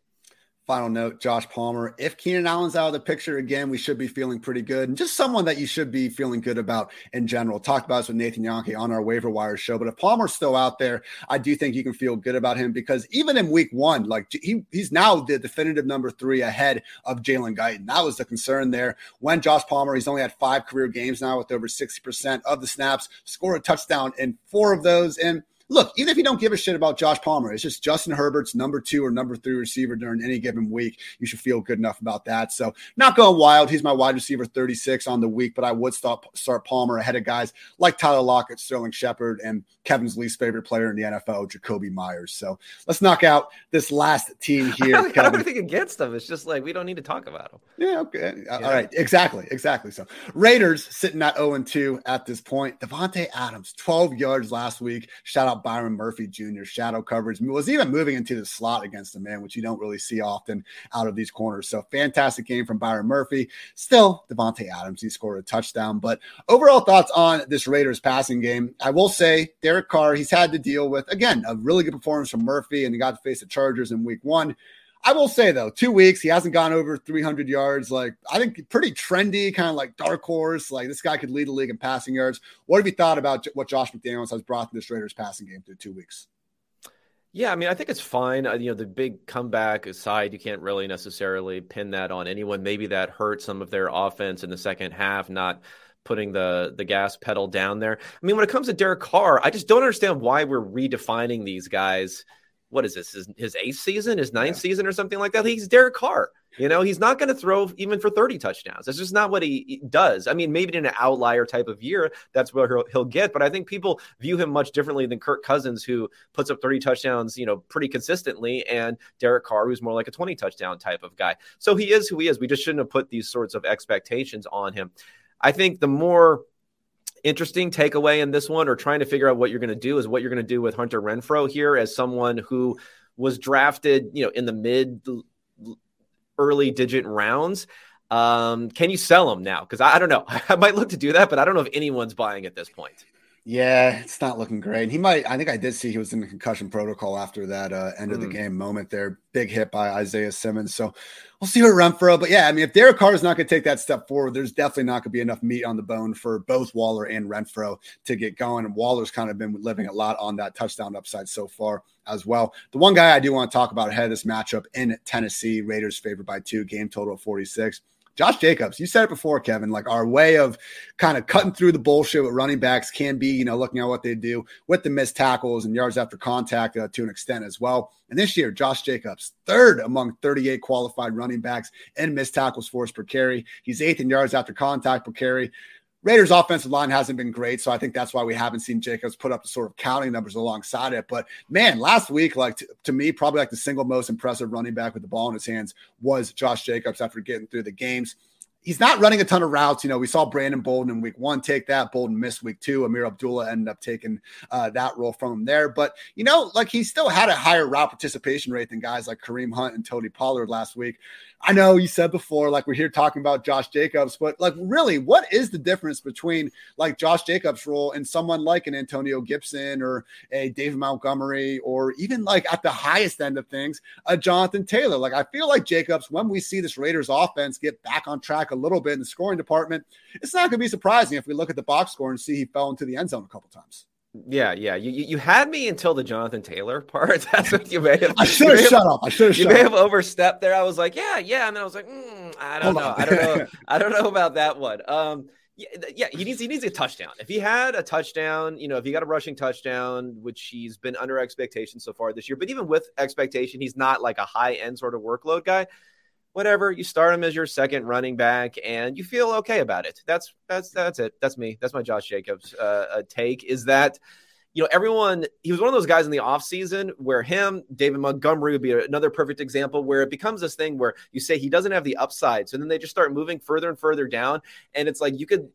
Final note, Josh Palmer. If Keenan Allen's out of the picture again, we should be feeling pretty good. And just someone that you should be feeling good about in general. Talked about this with Nathan Jahnke on our waiver wire show. But if Palmer's still out there, I do think you can feel good about him because even in week one, like he, he's now the definitive number three ahead of Jalen Guyton. That was the concern there. When Josh Palmer, he's only had five career games now with over 60% of the snaps, scored a touchdown in four of those. And look, even if you don't give a shit about Josh Palmer, it's just Justin Herbert's number two or number three receiver during any given week. You should feel good enough about that. So, not going wild. He's my wide receiver 36 on the week, but I would start, start Palmer ahead of guys like Tyler Lockett, Sterling Shepard, and Kevin's least favorite player in the NFL, Jakobi Meyers. So, let's knock out this last team here. I don't, have anything against them. It's just like we don't need to talk about them. Yeah, okay. Uh, yeah. All right. Exactly. Exactly. So, Raiders sitting at 0 and 2 at this point. Davante Adams, 12 yards last week. Shout out out Byron Murphy Jr. shadow coverage was even moving into the slot against the man, which you don't really see often out of these corners. So fantastic game from Byron Murphy. Still, Davante Adams, he scored a touchdown. But overall thoughts on this Raiders passing game. I will say Derek Carr, he's had to deal with again a really good performance from Murphy, and he got to face the Chargers in week one. I will say though, two weeks he hasn't gone over 300 yards. Like I think pretty trendy, kind of like dark horse. Like this guy could lead the league in passing yards. What have you thought about what Josh McDaniels has brought to this Raiders passing game through two weeks? Yeah, I mean, I think it's fine. Uh, you know, the big comeback aside, you can't really necessarily pin that on anyone. Maybe that hurt some of their offense in the second half, not putting the the gas pedal down there. I mean, when it comes to Derek Carr, I just don't understand why we're redefining these guys what is this? His, his eighth season, his ninth yeah. season, or something like that. He's Derek Carr. You know, he's not going to throw even for 30 touchdowns. That's just not what he does. I mean, maybe in an outlier type of year, that's what he'll, he'll get. But I think people view him much differently than Kirk Cousins, who puts up 30 touchdowns, you know, pretty consistently, and Derek Carr, who's more like a 20 touchdown type of guy. So he is who he is. We just shouldn't have put these sorts of expectations on him. I think the more interesting takeaway in this one, or trying to figure out what you're going to do, is what you're going to do with Hunter Renfrow here as someone who was drafted, you know, in the mid early digit rounds. Um, can you sell him now? Because I, I, don't know. I might look to do that, but I don't know if anyone's buying at this point. Yeah, it's not looking great. He might. I think I did see he was in the concussion protocol after that uh, end of mm. the game moment there. Big hit by Isaiah Simmons. So we'll see what Renfrow. But yeah, I mean, if Derek Carr is not going to take that step forward, there's definitely not going to be enough meat on the bone for both Waller and Renfrow to get going. And Waller's kind of been living a lot on that touchdown upside so far as well. The one guy I do want to talk about ahead of this matchup in Tennessee, Raiders favored by two, game total of 46. Josh Jacobs, you said it before, Kevin. Like our way of kind of cutting through the bullshit with running backs can be, you know, looking at what they do with the missed tackles and yards after contact uh, to an extent as well. And this year, Josh Jacobs, third among 38 qualified running backs in missed tackles force per carry. He's eighth in yards after contact per carry. Raiders offensive line hasn't been great, so I think that's why we haven't seen Jacobs put up the sort of counting numbers alongside it. But man, last week, like to, to, me, probably like the single most impressive running back with the ball in his hands was Josh Jacobs after getting through the games he's not running a ton of routes. You know, we saw Brandon Bolden in week one take that. Bolden missed week two. Ameer Abdullah ended up taking uh, that role from him there. But, you know, like he still had a higher route participation rate than guys like Kareem Hunt and Tony Pollard last week. I know you said before, like we're here talking about Josh Jacobs, but like really, what is the difference between like Josh Jacobs' role and someone like an Antonio Gibson or a David Montgomery or even like at the highest end of things, a Jonathan Taylor? Like I feel like Jacobs, when we see this Raiders offense get back on track a little bit in the scoring department, it's not going to be surprising if we look at the box score and see he fell into the end zone a couple times. Yeah, yeah. You you had me until the Jonathan Taylor part. That's what you may have. I should have shut up. I should have. You may have overstepped there. I was like, yeah, yeah, and then I was like, mm, I don't Hold know. I don't know. I don't know about that one. Um, yeah, yeah, he needs he needs a touchdown. If he had a touchdown, you know, if he got a rushing touchdown, which he's been under expectation so far this year, but even with expectation, he's not like a high end sort of workload guy. Whatever, you start him as your second running back, and you feel okay about it. That's that's that's it. That's me. That's my Josh Jacobs uh, take. Is that you know, everyone, he was one of those guys in the offseason where him, David Montgomery would be another perfect example where it becomes this thing where you say he doesn't have the upside. So then they just start moving further and further down. And it's like you could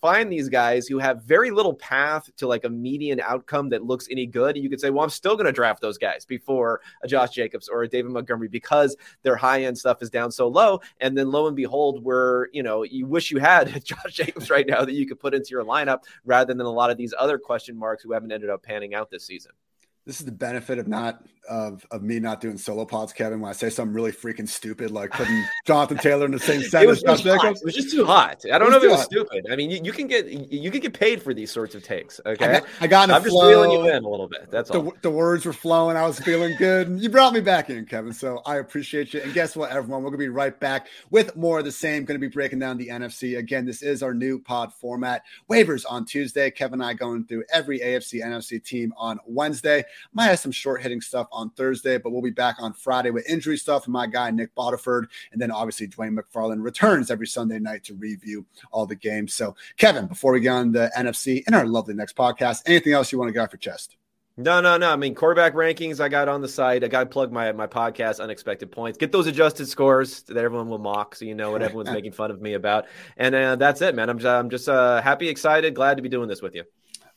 find these guys who have very little path to like a median outcome that looks any good. And you could say, well, I'm still going to draft those guys before a Josh Jacobs or a David Montgomery because their high end stuff is down so low. And then lo and behold, we're, you know, you wish you had Josh Jacobs right now that you could put into your lineup rather than a lot of these other question marks who haven't ended up panning out this season. This is the benefit of not of, of me not doing solo pods, Kevin. When I say something really freaking stupid, like putting Jonathan Taylor in the same sentence, it was, Jacobs. It was just too hot. I don't know if it was hot. stupid. I mean, you, you, can get you can get paid for these sorts of takes. Okay, I got, I got I'm flow. just feeling you in a little bit. That's the, all. The words were flowing. I was feeling good. And you brought me back in, Kevin. So I appreciate you. And guess what, everyone? We're gonna be right back with more of the same. Going to be breaking down the NFC again. This is our new pod format. Waivers on Tuesday. Kevin and I going through every AFC NFC team on Wednesday. Might have some short hitting stuff on Thursday, but we'll be back on Friday with injury stuff and my guy Nick Botiford. And then obviously Dwain McFarland returns every Sunday night to review all the games. So, Kevin, before we get on the NFC in our lovely next podcast, anything else you want to get off your chest? No, no, no. I mean, quarterback rankings I got on the site. I got to plug my my podcast, Unexpected Points. Get those adjusted scores that everyone will mock, so you know what everyone's making fun of me about. And uh, that's it, man. I'm just, I'm just uh, happy, excited, glad to be doing this with you.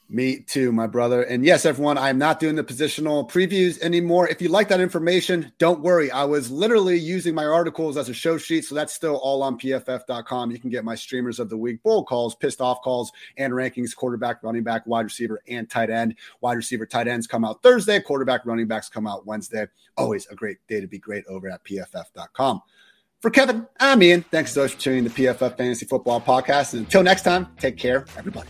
Me too, my brother. And yes, everyone, I'm not doing the positional previews anymore. If you like that information, don't worry. I was literally using my articles as a show sheet. So that's still all on pff.com. You can get my streamers of the week, bull calls, pissed off calls, and rankings quarterback, running back, wide receiver, and tight end. Wide receiver, tight ends come out Thursday. Quarterback, running backs come out Wednesday. Always a great day to be great over at pff.com. For Kevin, I'm Ian. Thanks so much for tuning in the PFF Fantasy Football Podcast. And until next time, take care, everybody.